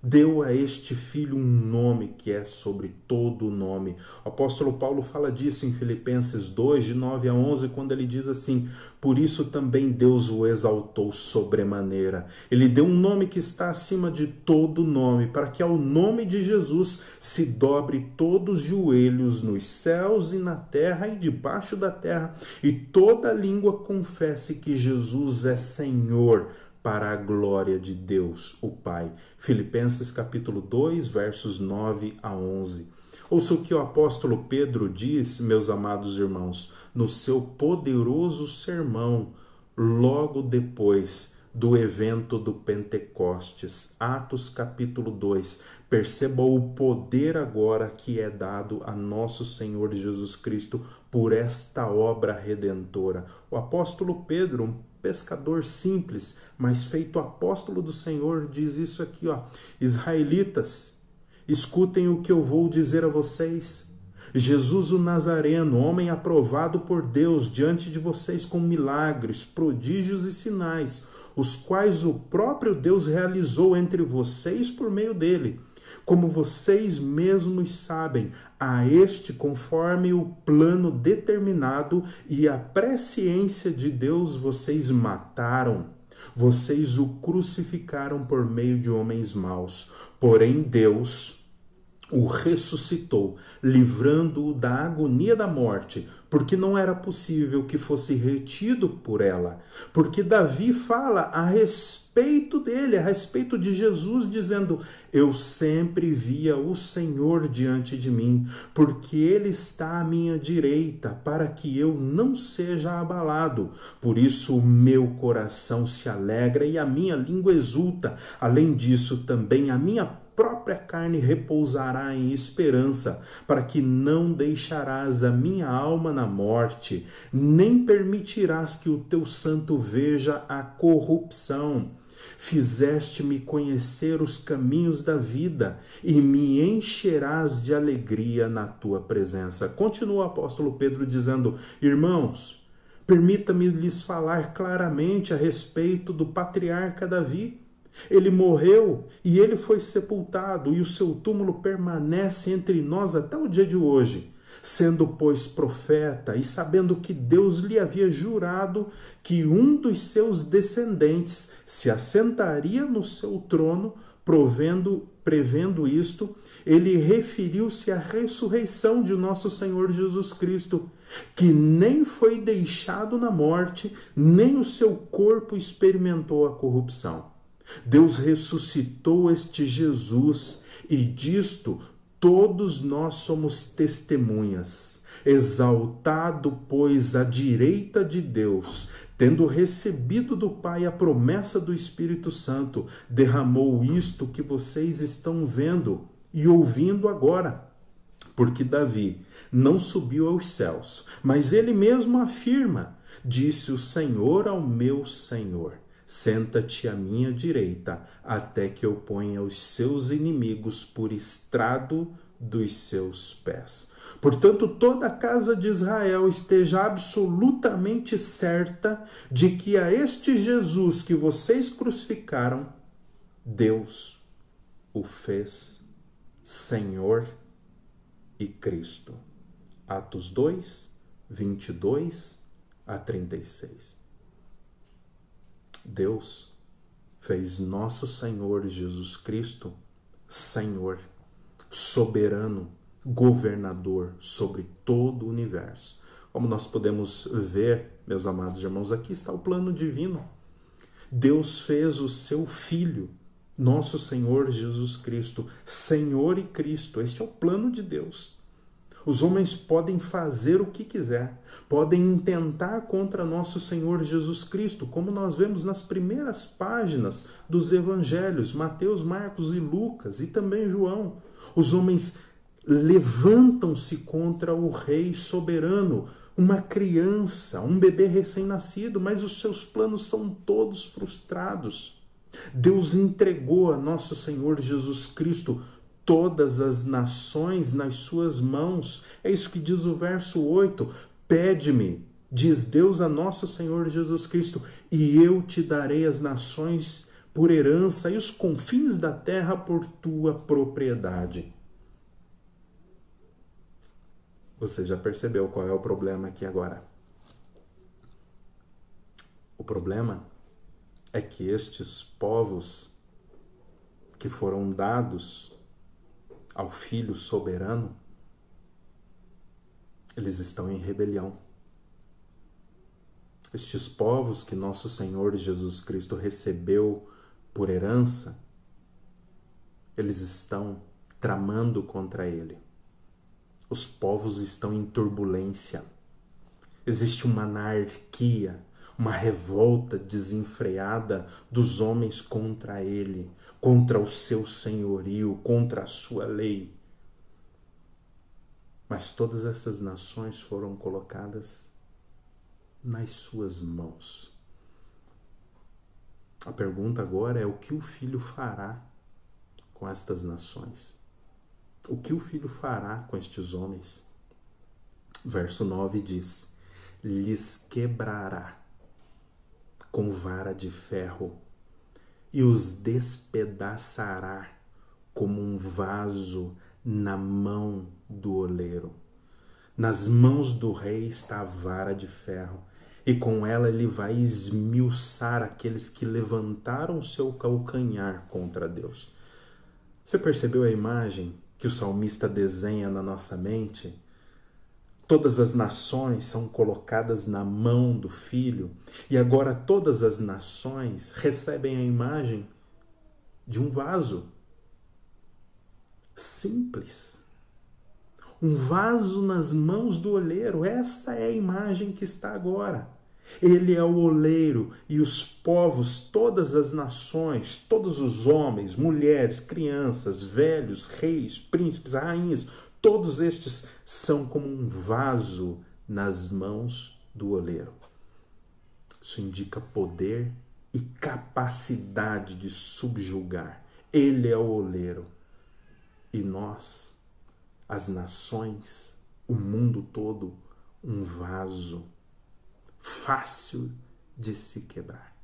deu a este filho um nome que é sobre todo nome. O apóstolo Paulo fala disso em Filipenses 2, de 9 a 11, quando ele diz assim: Por isso também Deus o exaltou sobremaneira. Ele deu um nome que está acima de todo nome, para que ao nome de Jesus se dobre todos os joelhos nos céus e na terra e debaixo da terra, e toda língua confesse que Jesus é Senhor para a glória de Deus, o Pai. Filipenses capítulo 2, versos 9 a 11. Ouça o que o apóstolo Pedro diz, meus amados irmãos, no seu poderoso sermão, logo depois do evento do Pentecostes, Atos capítulo 2. Perceba o poder agora que é dado a nosso Senhor Jesus Cristo por esta obra redentora. O apóstolo Pedro, um pescador simples, mas feito apóstolo do Senhor, diz isso aqui, ó: Israelitas, escutem o que eu vou dizer a vocês. Jesus o Nazareno, homem aprovado por Deus diante de vocês com milagres, prodígios e sinais, os quais o próprio Deus realizou entre vocês por meio dele como vocês mesmos sabem, a este conforme o plano determinado e a presciência de Deus vocês mataram. Vocês o crucificaram por meio de homens maus. Porém, Deus o ressuscitou, livrando-o da agonia da morte, porque não era possível que fosse retido por ela. Porque Davi fala a respeito dele, a respeito de Jesus, dizendo: Eu sempre via o Senhor diante de mim, porque ele está à minha direita, para que eu não seja abalado. Por isso o meu coração se alegra e a minha língua exulta. Além disso, também a minha própria carne repousará em esperança, para que não deixarás a minha alma na morte, nem permitirás que o teu santo veja a corrupção. Fizeste-me conhecer os caminhos da vida e me encherás de alegria na tua presença. Continua o apóstolo Pedro dizendo: Irmãos, permita-me lhes falar claramente a respeito do patriarca Davi ele morreu e ele foi sepultado, e o seu túmulo permanece entre nós até o dia de hoje. Sendo, pois, profeta e sabendo que Deus lhe havia jurado que um dos seus descendentes se assentaria no seu trono, provendo, prevendo isto, ele referiu-se à ressurreição de nosso Senhor Jesus Cristo, que nem foi deixado na morte, nem o seu corpo experimentou a corrupção. Deus ressuscitou este Jesus e disto todos nós somos testemunhas. Exaltado, pois, à direita de Deus, tendo recebido do Pai a promessa do Espírito Santo, derramou isto que vocês estão vendo e ouvindo agora. Porque Davi não subiu aos céus, mas ele mesmo afirma: Disse o Senhor ao meu Senhor Senta-te à minha direita, até que eu ponha os seus inimigos por estrado dos seus pés. Portanto, toda a casa de Israel esteja absolutamente certa de que a este Jesus que vocês crucificaram, Deus o fez Senhor e Cristo. Atos 2, 22 a 36. Deus fez nosso Senhor Jesus Cristo Senhor, soberano, governador sobre todo o universo. Como nós podemos ver, meus amados irmãos, aqui está o plano divino. Deus fez o seu Filho, nosso Senhor Jesus Cristo, Senhor e Cristo. Este é o plano de Deus. Os homens podem fazer o que quiser, podem intentar contra nosso Senhor Jesus Cristo, como nós vemos nas primeiras páginas dos evangelhos, Mateus, Marcos e Lucas, e também João. Os homens levantam-se contra o Rei soberano, uma criança, um bebê recém-nascido, mas os seus planos são todos frustrados. Deus entregou a nosso Senhor Jesus Cristo todas as nações nas suas mãos. É isso que diz o verso 8: Pede-me, diz Deus a nosso Senhor Jesus Cristo, e eu te darei as nações por herança e os confins da terra por tua propriedade. Você já percebeu qual é o problema aqui agora? O problema é que estes povos que foram dados ao Filho soberano, eles estão em rebelião. Estes povos que nosso Senhor Jesus Cristo recebeu por herança, eles estão tramando contra ele. Os povos estão em turbulência. Existe uma anarquia, uma revolta desenfreada dos homens contra ele, contra o seu senhorio, contra a sua lei. Mas todas essas nações foram colocadas nas suas mãos. A pergunta agora é: o que o filho fará com estas nações? O que o filho fará com estes homens? Verso 9 diz: lhes quebrará com vara de ferro e os despedaçará como um vaso na mão do oleiro. Nas mãos do rei está a vara de ferro, e com ela ele vai esmiuçar aqueles que levantaram seu calcanhar contra Deus. Você percebeu a imagem que o salmista desenha na nossa mente? Todas as nações são colocadas na mão do Filho, e agora todas as nações recebem a imagem de um vaso simples. Um vaso nas mãos do oleiro. Essa é a imagem que está agora. Ele é o oleiro e os povos, todas as nações, todos os homens, mulheres, crianças, velhos, reis, príncipes, rainhas, Todos estes são como um vaso nas mãos do oleiro. Isso indica poder e capacidade de subjugar. Ele é o oleiro. E nós, as nações, o mundo todo, um vaso fácil de se quebrar.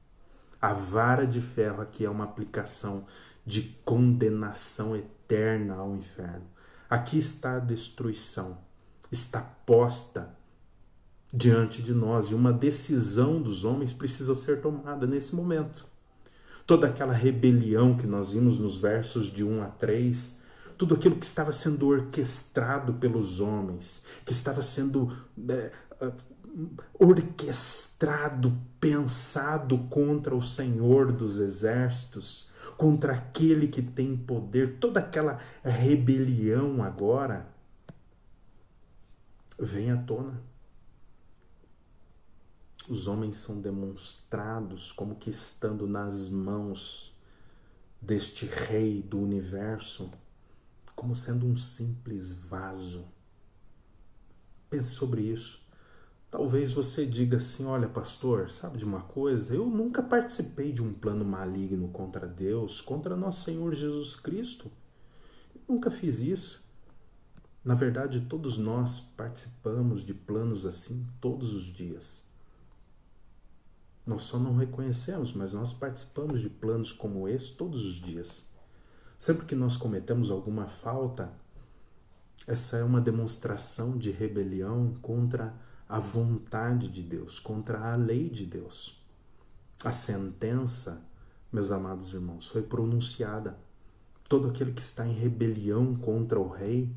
A vara de ferro aqui é uma aplicação de condenação eterna ao inferno. Aqui está a destruição, está posta diante de nós e uma decisão dos homens precisa ser tomada nesse momento. Toda aquela rebelião que nós vimos nos versos de 1 a 3, tudo aquilo que estava sendo orquestrado pelos homens, que estava sendo é, orquestrado, pensado contra o Senhor dos exércitos, contra aquele que tem poder, toda aquela rebelião agora vem à tona. Os homens são demonstrados como que estando nas mãos deste rei do universo, como sendo um simples vaso. Pense sobre isso. Talvez você diga assim: olha, pastor, sabe de uma coisa? Eu nunca participei de um plano maligno contra Deus, contra nosso Senhor Jesus Cristo. Eu nunca fiz isso. Na verdade, todos nós participamos de planos assim todos os dias. Nós só não reconhecemos, mas nós participamos de planos como esse todos os dias. Sempre que nós cometemos alguma falta, essa é uma demonstração de rebelião contra a vontade de Deus, contra a lei de Deus. A sentença meus amados irmãos, foi pronunciada. Todo aquele que está em rebelião contra o rei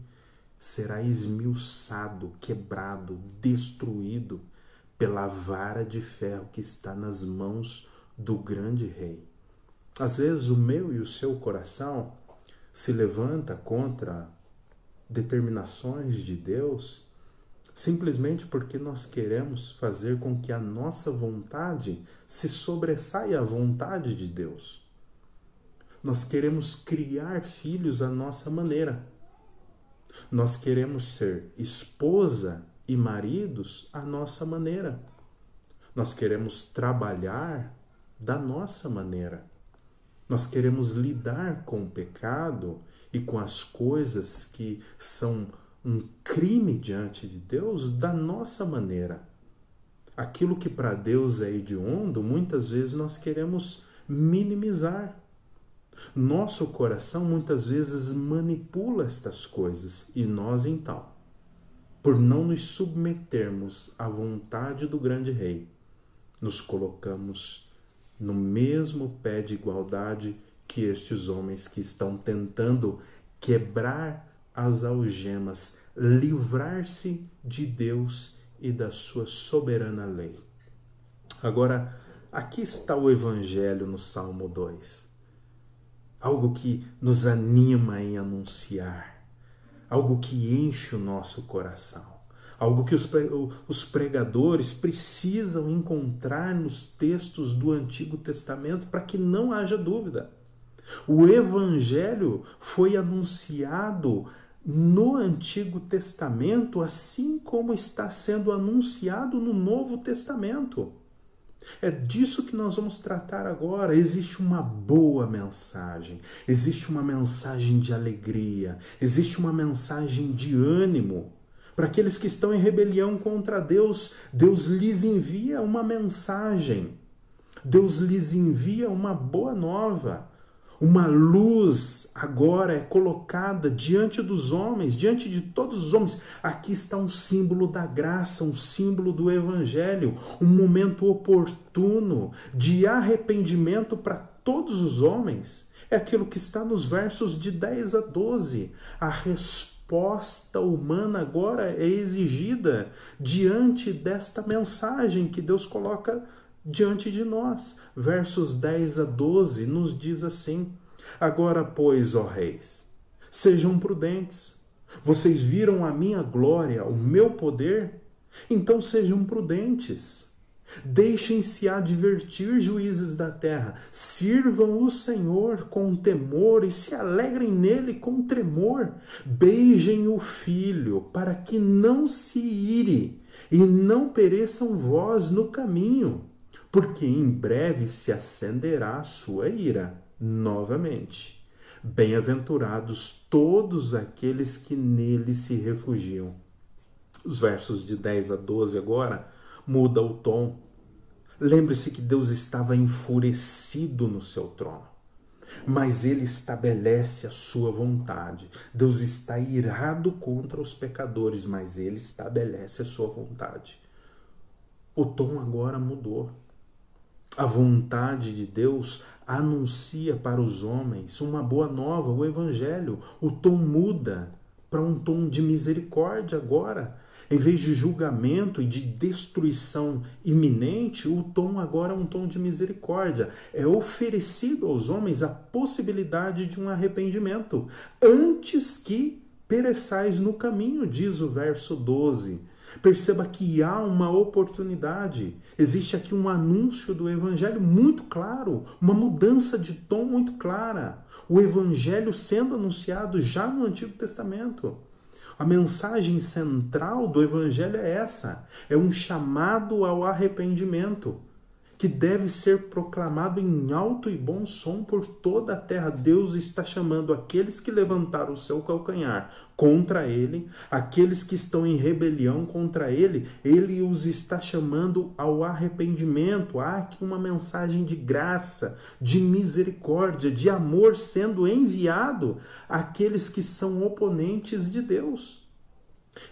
será esmiuçado, quebrado, destruído pela vara de ferro que está nas mãos do grande rei. Às vezes o meu e o seu coração se levanta contra determinações de Deus simplesmente porque nós queremos fazer com que a nossa vontade se sobressaia à vontade de Deus. Nós queremos criar filhos à nossa maneira. Nós queremos ser esposa e maridos à nossa maneira. Nós queremos trabalhar da nossa maneira. Nós queremos lidar com o pecado e com as coisas que são um crime diante de Deus da nossa maneira. Aquilo que para Deus é hediondo, muitas vezes nós queremos minimizar. Nosso coração muitas vezes manipula estas coisas e nós então, por não nos submetermos à vontade do grande rei, nos colocamos no mesmo pé de igualdade que estes homens que estão tentando quebrar as algemas, livrar-se de Deus e da sua soberana lei. Agora, aqui está o Evangelho no Salmo 2. Algo que nos anima em anunciar, algo que enche o nosso coração, algo que os pregadores precisam encontrar nos textos do Antigo Testamento para que não haja dúvida. O Evangelho foi anunciado no Antigo Testamento, assim como está sendo anunciado no Novo Testamento. É disso que nós vamos tratar agora. Existe uma boa mensagem, existe uma mensagem de alegria, existe uma mensagem de ânimo. Para aqueles que estão em rebelião contra Deus, Deus lhes envia uma mensagem. Deus lhes envia uma boa nova. Uma luz agora é colocada diante dos homens, diante de todos os homens. Aqui está um símbolo da graça, um símbolo do evangelho, um momento oportuno de arrependimento para todos os homens. É aquilo que está nos versos de 10 a 12. A resposta humana agora é exigida diante desta mensagem que Deus coloca diante de nós. Versos 10 a 12 nos diz assim: Agora, pois, ó reis, sejam prudentes. Vocês viram a minha glória, o meu poder? Então sejam prudentes. Deixem-se advertir, juízes da terra. Sirvam o Senhor com temor e se alegrem nele com tremor. Beijem o filho, para que não se ire e não pereçam vós no caminho porque em breve se acenderá a sua ira novamente. Bem-aventurados todos aqueles que nele se refugiam. Os versos de 10 a 12 agora muda o tom. Lembre-se que Deus estava enfurecido no seu trono, mas ele estabelece a sua vontade. Deus está irado contra os pecadores, mas ele estabelece a sua vontade. O tom agora mudou. A vontade de Deus anuncia para os homens uma boa nova, o Evangelho. O tom muda para um tom de misericórdia agora. Em vez de julgamento e de destruição iminente, o tom agora é um tom de misericórdia. É oferecido aos homens a possibilidade de um arrependimento antes que pereçais no caminho, diz o verso 12. Perceba que há uma oportunidade. Existe aqui um anúncio do Evangelho muito claro, uma mudança de tom muito clara. O Evangelho sendo anunciado já no Antigo Testamento. A mensagem central do Evangelho é essa: é um chamado ao arrependimento que deve ser proclamado em alto e bom som por toda a terra. Deus está chamando aqueles que levantaram o seu calcanhar contra ele, aqueles que estão em rebelião contra ele, ele os está chamando ao arrependimento. Há aqui uma mensagem de graça, de misericórdia, de amor sendo enviado àqueles que são oponentes de Deus.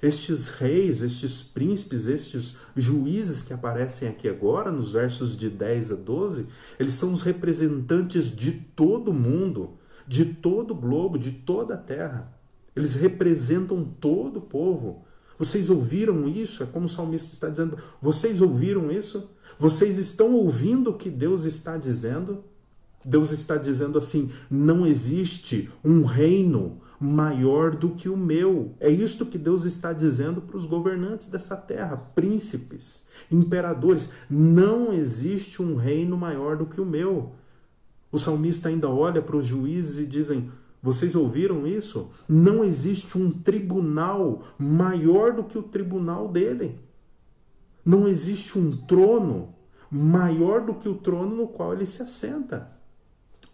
Estes reis, estes príncipes, estes juízes que aparecem aqui agora, nos versos de 10 a 12, eles são os representantes de todo o mundo, de todo o globo, de toda a terra. Eles representam todo o povo. Vocês ouviram isso? É como o salmista está dizendo. Vocês ouviram isso? Vocês estão ouvindo o que Deus está dizendo? Deus está dizendo assim: não existe um reino maior do que o meu. É isto que Deus está dizendo para os governantes dessa terra, príncipes, imperadores. Não existe um reino maior do que o meu. O salmista ainda olha para os juízes e dizem: vocês ouviram isso? Não existe um tribunal maior do que o tribunal dele. Não existe um trono maior do que o trono no qual ele se assenta.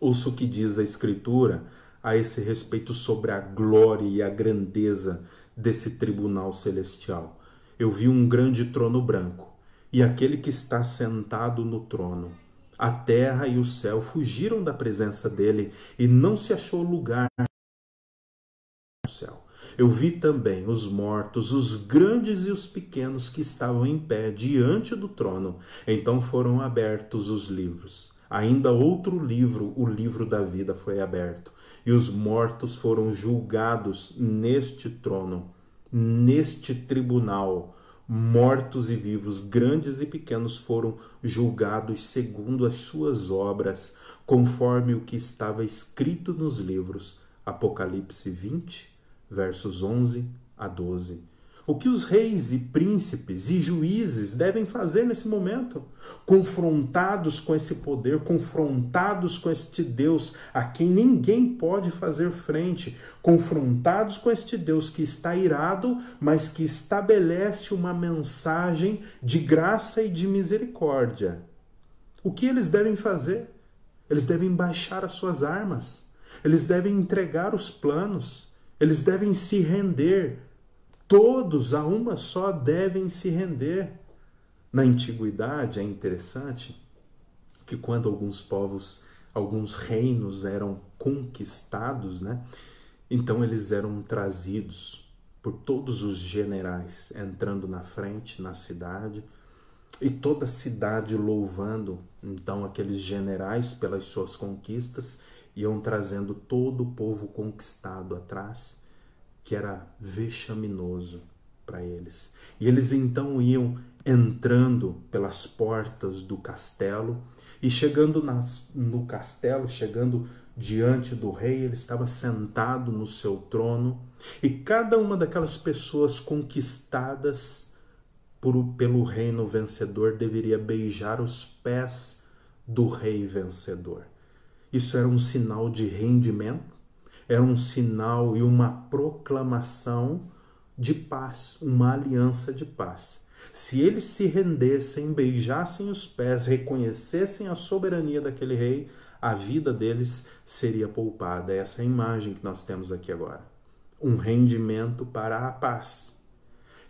Ouça o que diz a Escritura a esse respeito sobre a glória e a grandeza desse tribunal celestial. Eu vi um grande trono branco e aquele que está sentado no trono. A terra e o céu fugiram da presença dele e não se achou lugar no céu. Eu vi também os mortos, os grandes e os pequenos que estavam em pé diante do trono. Então foram abertos os livros. Ainda outro livro, o livro da vida, foi aberto e os mortos foram julgados neste trono, neste tribunal. Mortos e vivos, grandes e pequenos, foram julgados segundo as suas obras, conforme o que estava escrito nos livros. Apocalipse 20, versos 11 a 12. O que os reis e príncipes e juízes devem fazer nesse momento? Confrontados com esse poder, confrontados com este Deus a quem ninguém pode fazer frente, confrontados com este Deus que está irado, mas que estabelece uma mensagem de graça e de misericórdia. O que eles devem fazer? Eles devem baixar as suas armas, eles devem entregar os planos, eles devem se render Todos a uma só devem se render. Na antiguidade é interessante que quando alguns povos, alguns reinos eram conquistados, né? Então eles eram trazidos por todos os generais entrando na frente na cidade e toda a cidade louvando então aqueles generais pelas suas conquistas iam trazendo todo o povo conquistado atrás que era vexaminoso para eles. E eles então iam entrando pelas portas do castelo e chegando nas, no castelo, chegando diante do rei, ele estava sentado no seu trono e cada uma daquelas pessoas conquistadas por, pelo reino vencedor deveria beijar os pés do rei vencedor. Isso era um sinal de rendimento era um sinal e uma proclamação de paz, uma aliança de paz. Se eles se rendessem, beijassem os pés, reconhecessem a soberania daquele rei, a vida deles seria poupada. Essa é a imagem que nós temos aqui agora. Um rendimento para a paz.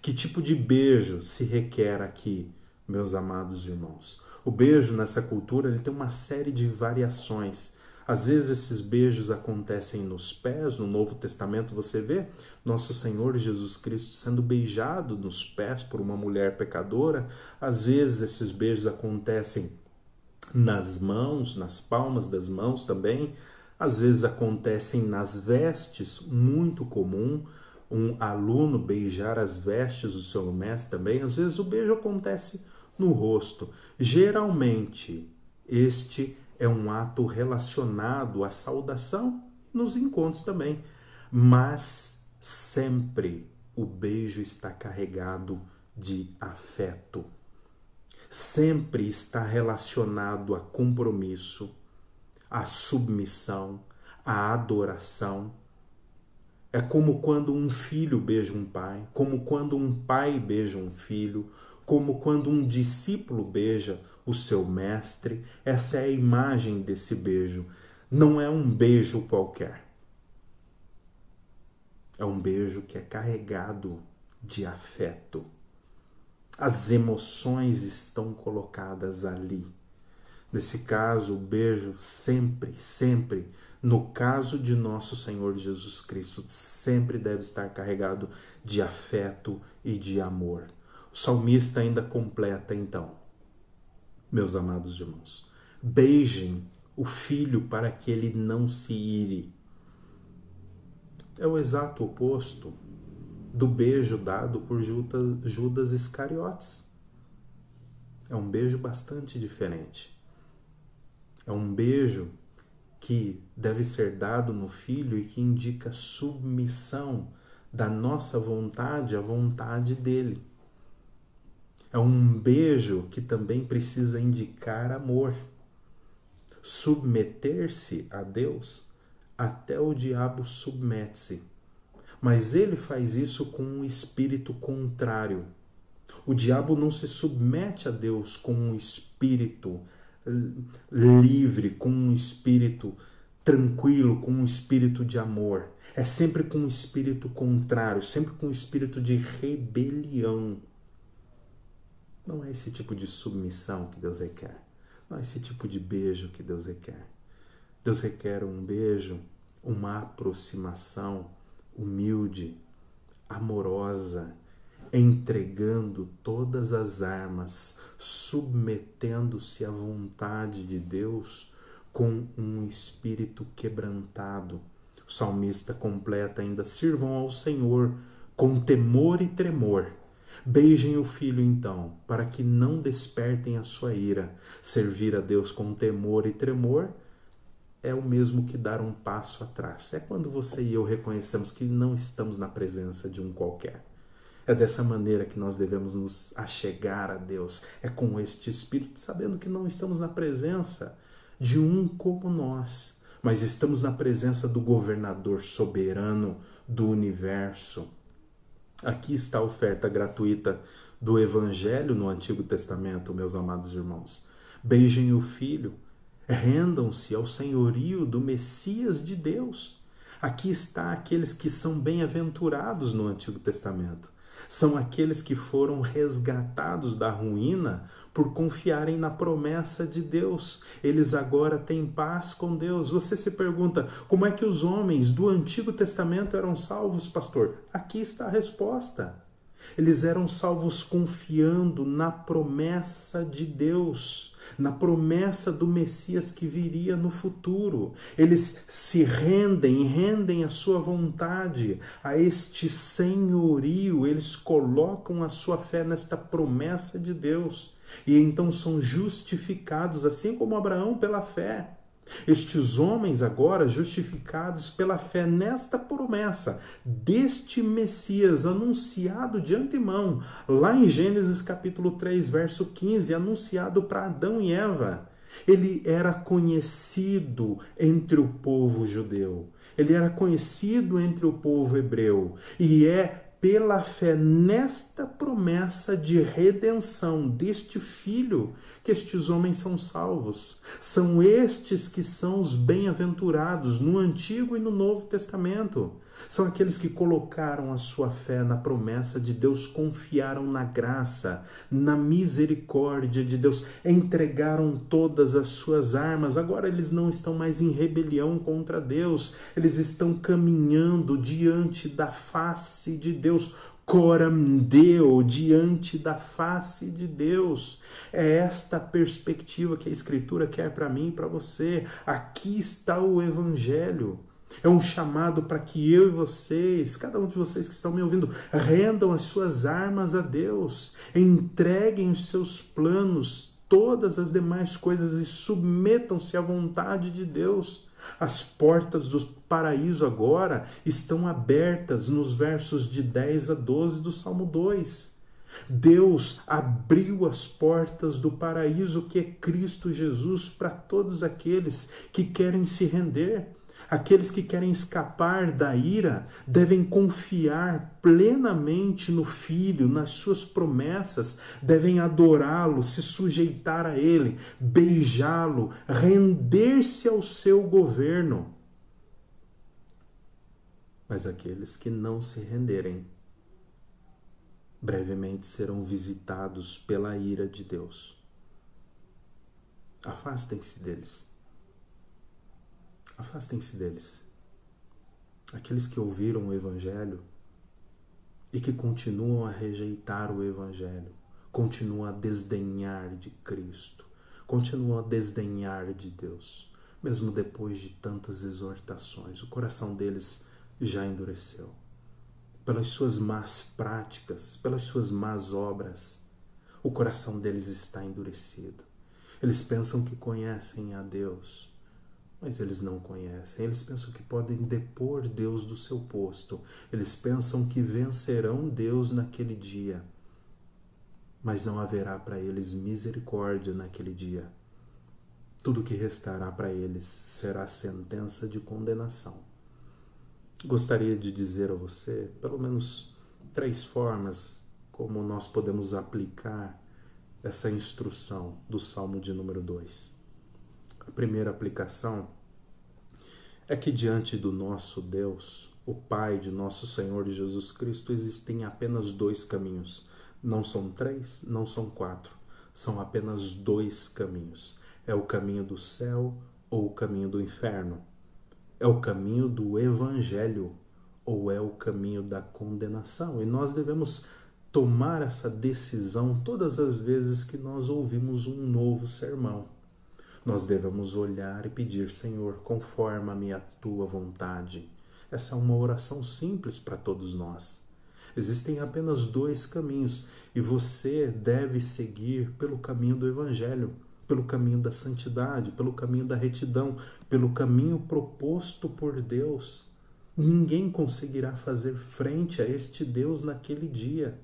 Que tipo de beijo se requer aqui, meus amados irmãos? O beijo nessa cultura ele tem uma série de variações às vezes esses beijos acontecem nos pés, no Novo Testamento você vê nosso Senhor Jesus Cristo sendo beijado nos pés por uma mulher pecadora. Às vezes esses beijos acontecem nas mãos, nas palmas das mãos também. Às vezes acontecem nas vestes, muito comum um aluno beijar as vestes do seu mestre também. Às vezes o beijo acontece no rosto. Geralmente, este é um ato relacionado à saudação nos encontros também, mas sempre o beijo está carregado de afeto. Sempre está relacionado a compromisso, a submissão, a adoração. É como quando um filho beija um pai, como quando um pai beija um filho, como quando um discípulo beija o seu mestre. Essa é a imagem desse beijo. Não é um beijo qualquer. É um beijo que é carregado de afeto. As emoções estão colocadas ali. Nesse caso, o beijo sempre, sempre no caso de nosso Senhor Jesus Cristo, sempre deve estar carregado de afeto e de amor. O salmista ainda completa então, meus amados irmãos, beijem o filho para que ele não se ire. É o exato oposto do beijo dado por Judas Iscariotes. É um beijo bastante diferente. É um beijo que deve ser dado no filho e que indica submissão da nossa vontade à vontade dele. É um beijo que também precisa indicar amor. Submeter-se a Deus, até o diabo submete-se. Mas ele faz isso com um espírito contrário. O diabo não se submete a Deus com um espírito livre, com um espírito tranquilo, com um espírito de amor. É sempre com um espírito contrário, sempre com um espírito de rebelião. Não é esse tipo de submissão que Deus requer. Não é esse tipo de beijo que Deus requer. Deus requer um beijo, uma aproximação humilde, amorosa, entregando todas as armas, submetendo-se à vontade de Deus com um espírito quebrantado. O salmista completa ainda: sirvam ao Senhor com temor e tremor. Beijem o filho então, para que não despertem a sua ira. Servir a Deus com temor e tremor é o mesmo que dar um passo atrás. É quando você e eu reconhecemos que não estamos na presença de um qualquer. É dessa maneira que nós devemos nos achegar a Deus. É com este espírito, sabendo que não estamos na presença de um como nós, mas estamos na presença do governador soberano do universo. Aqui está a oferta gratuita do Evangelho no Antigo Testamento, meus amados irmãos. Beijem o Filho, rendam-se ao senhorio do Messias de Deus. Aqui está aqueles que são bem-aventurados no Antigo Testamento são aqueles que foram resgatados da ruína por confiarem na promessa de Deus. Eles agora têm paz com Deus. Você se pergunta: como é que os homens do Antigo Testamento eram salvos, pastor? Aqui está a resposta. Eles eram salvos confiando na promessa de Deus na promessa do Messias que viria no futuro. Eles se rendem, rendem a sua vontade a este senhorio, eles colocam a sua fé nesta promessa de Deus e então são justificados, assim como Abraão, pela fé. Estes homens, agora justificados pela fé nesta promessa deste Messias anunciado de antemão, lá em Gênesis capítulo 3, verso 15, anunciado para Adão e Eva. Ele era conhecido entre o povo judeu, ele era conhecido entre o povo hebreu e é pela fé nesta promessa de redenção deste filho que estes homens são salvos. São estes que são os bem-aventurados no Antigo e no Novo Testamento. São aqueles que colocaram a sua fé na promessa de Deus, confiaram na graça, na misericórdia de Deus, entregaram todas as suas armas. Agora eles não estão mais em rebelião contra Deus, eles estão caminhando diante da face de Deus, coram Deo, diante da face de Deus. É esta perspectiva que a Escritura quer para mim e para você. Aqui está o Evangelho. É um chamado para que eu e vocês, cada um de vocês que estão me ouvindo, rendam as suas armas a Deus, entreguem os seus planos, todas as demais coisas e submetam-se à vontade de Deus. As portas do paraíso agora estão abertas nos versos de 10 a 12 do Salmo 2. Deus abriu as portas do paraíso que é Cristo Jesus para todos aqueles que querem se render. Aqueles que querem escapar da ira devem confiar plenamente no Filho, nas suas promessas, devem adorá-lo, se sujeitar a ele, beijá-lo, render-se ao seu governo. Mas aqueles que não se renderem, brevemente serão visitados pela ira de Deus. Afastem-se deles Afastem-se deles. Aqueles que ouviram o Evangelho e que continuam a rejeitar o Evangelho, continuam a desdenhar de Cristo, continuam a desdenhar de Deus, mesmo depois de tantas exortações. O coração deles já endureceu. Pelas suas más práticas, pelas suas más obras, o coração deles está endurecido. Eles pensam que conhecem a Deus, mas eles não conhecem. Eles pensam que podem depor Deus do seu posto. Eles pensam que vencerão Deus naquele dia. Mas não haverá para eles misericórdia naquele dia. Tudo que restará para eles será sentença de condenação. Gostaria de dizer a você, pelo menos, três formas como nós podemos aplicar essa instrução do Salmo de número 2. A primeira aplicação é que diante do nosso Deus, o Pai de nosso Senhor Jesus Cristo, existem apenas dois caminhos. Não são três, não são quatro. São apenas dois caminhos. É o caminho do céu ou o caminho do inferno. É o caminho do evangelho ou é o caminho da condenação. E nós devemos tomar essa decisão todas as vezes que nós ouvimos um novo sermão nós devemos olhar e pedir, Senhor, conforma-me a tua vontade. Essa é uma oração simples para todos nós. Existem apenas dois caminhos e você deve seguir pelo caminho do Evangelho, pelo caminho da santidade, pelo caminho da retidão, pelo caminho proposto por Deus. Ninguém conseguirá fazer frente a este Deus naquele dia.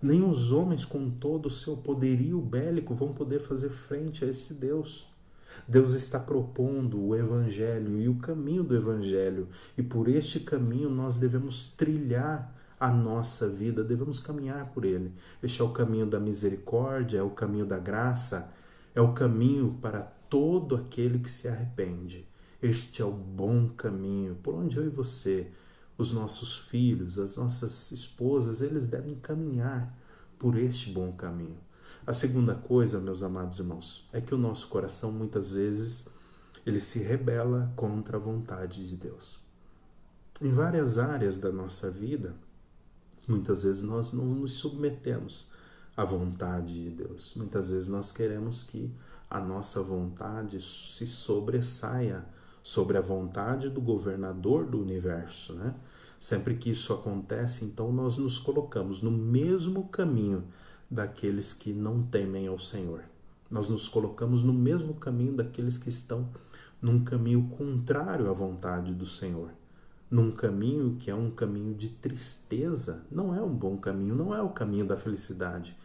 Nem os homens, com todo o seu poderio bélico, vão poder fazer frente a este Deus. Deus está propondo o Evangelho e o caminho do Evangelho, e por este caminho nós devemos trilhar a nossa vida, devemos caminhar por ele. Este é o caminho da misericórdia, é o caminho da graça, é o caminho para todo aquele que se arrepende. Este é o bom caminho por onde eu e você, os nossos filhos, as nossas esposas, eles devem caminhar por este bom caminho. A segunda coisa, meus amados irmãos, é que o nosso coração muitas vezes ele se rebela contra a vontade de Deus. Em várias áreas da nossa vida, muitas vezes nós não nos submetemos à vontade de Deus. Muitas vezes nós queremos que a nossa vontade se sobressaia sobre a vontade do governador do universo, né? Sempre que isso acontece, então nós nos colocamos no mesmo caminho daqueles que não temem ao Senhor. Nós nos colocamos no mesmo caminho daqueles que estão num caminho contrário à vontade do Senhor. Num caminho que é um caminho de tristeza, não é um bom caminho, não é o caminho da felicidade.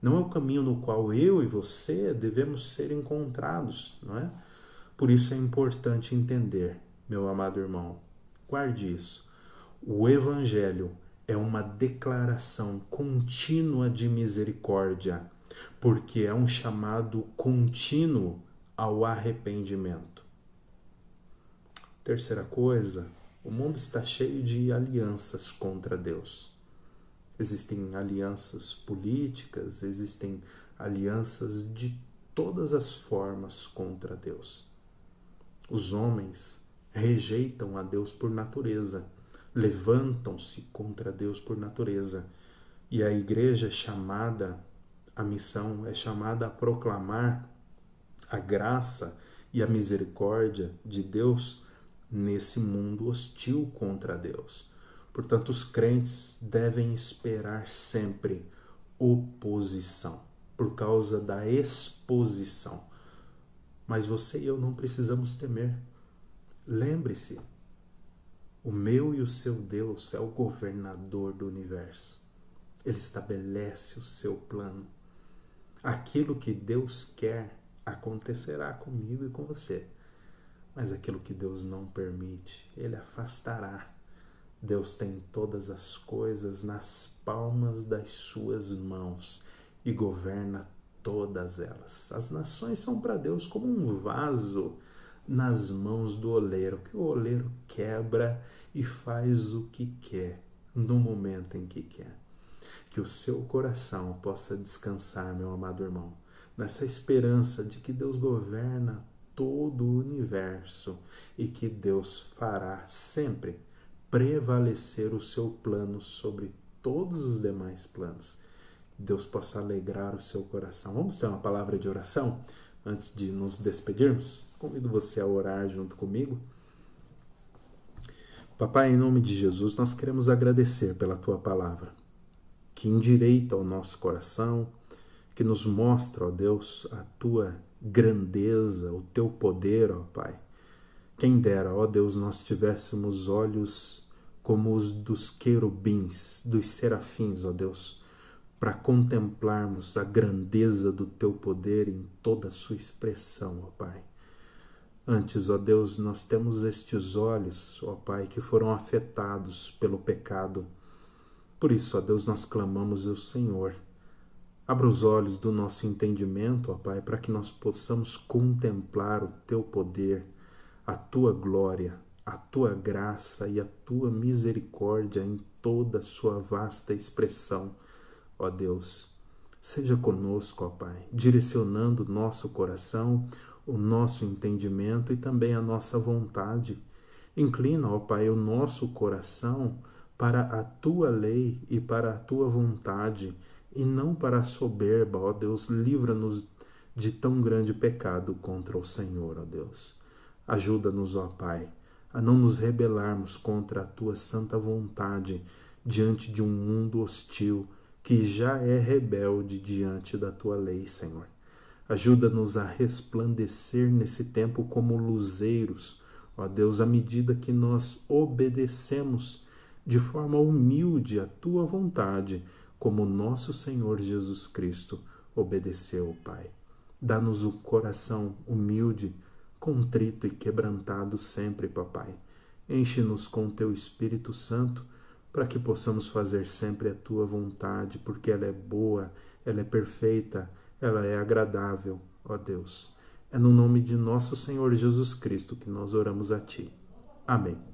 Não é o caminho no qual eu e você devemos ser encontrados, não é? Por isso é importante entender, meu amado irmão, guarde isso. O evangelho é uma declaração contínua de misericórdia, porque é um chamado contínuo ao arrependimento. Terceira coisa, o mundo está cheio de alianças contra Deus. Existem alianças políticas, existem alianças de todas as formas contra Deus. Os homens rejeitam a Deus por natureza levantam-se contra Deus por natureza. E a igreja é chamada, a missão é chamada a proclamar a graça e a misericórdia de Deus nesse mundo hostil contra Deus. Portanto, os crentes devem esperar sempre oposição, por causa da exposição. Mas você e eu não precisamos temer. Lembre-se, o meu e o seu Deus é o governador do universo. Ele estabelece o seu plano. Aquilo que Deus quer acontecerá comigo e com você. Mas aquilo que Deus não permite, ele afastará. Deus tem todas as coisas nas palmas das suas mãos e governa todas elas. As nações são para Deus como um vaso nas mãos do oleiro, que o oleiro quebra e faz o que quer no momento em que quer. Que o seu coração possa descansar, meu amado irmão, nessa esperança de que Deus governa todo o universo e que Deus fará sempre prevalecer o seu plano sobre todos os demais planos. Deus possa alegrar o seu coração. Vamos ter uma palavra de oração antes de nos despedirmos? Convido você a orar junto comigo. Papai, em nome de Jesus, nós queremos agradecer pela tua palavra, que endireita o nosso coração, que nos mostra, ó Deus, a tua grandeza, o teu poder, ó Pai. Quem dera, ó Deus, nós tivéssemos olhos como os dos querubins, dos serafins, ó Deus, para contemplarmos a grandeza do teu poder em toda a sua expressão, ó Pai. Antes, ó Deus, nós temos estes olhos, ó Pai, que foram afetados pelo pecado. Por isso, ó Deus, nós clamamos ao Senhor. Abra os olhos do nosso entendimento, ó Pai, para que nós possamos contemplar o Teu poder, a Tua glória, a Tua graça e a Tua misericórdia em toda a Sua vasta expressão, ó Deus. Seja conosco, ó Pai, direcionando o nosso coração, o nosso entendimento e também a nossa vontade. Inclina, ó Pai, o nosso coração para a tua lei e para a tua vontade, e não para a soberba, ó Deus, livra-nos de tão grande pecado contra o Senhor, ó Deus. Ajuda-nos, ó Pai, a não nos rebelarmos contra a tua santa vontade diante de um mundo hostil que já é rebelde diante da tua lei, Senhor. Ajuda-nos a resplandecer nesse tempo como luzeiros, ó Deus, à medida que nós obedecemos de forma humilde à tua vontade, como nosso Senhor Jesus Cristo obedeceu, Pai. Dá-nos o um coração humilde, contrito e quebrantado sempre, Papai. Enche-nos com teu Espírito Santo para que possamos fazer sempre a tua vontade, porque ela é boa, ela é perfeita, ela é agradável, ó Deus. É no nome de nosso Senhor Jesus Cristo que nós oramos a Ti. Amém.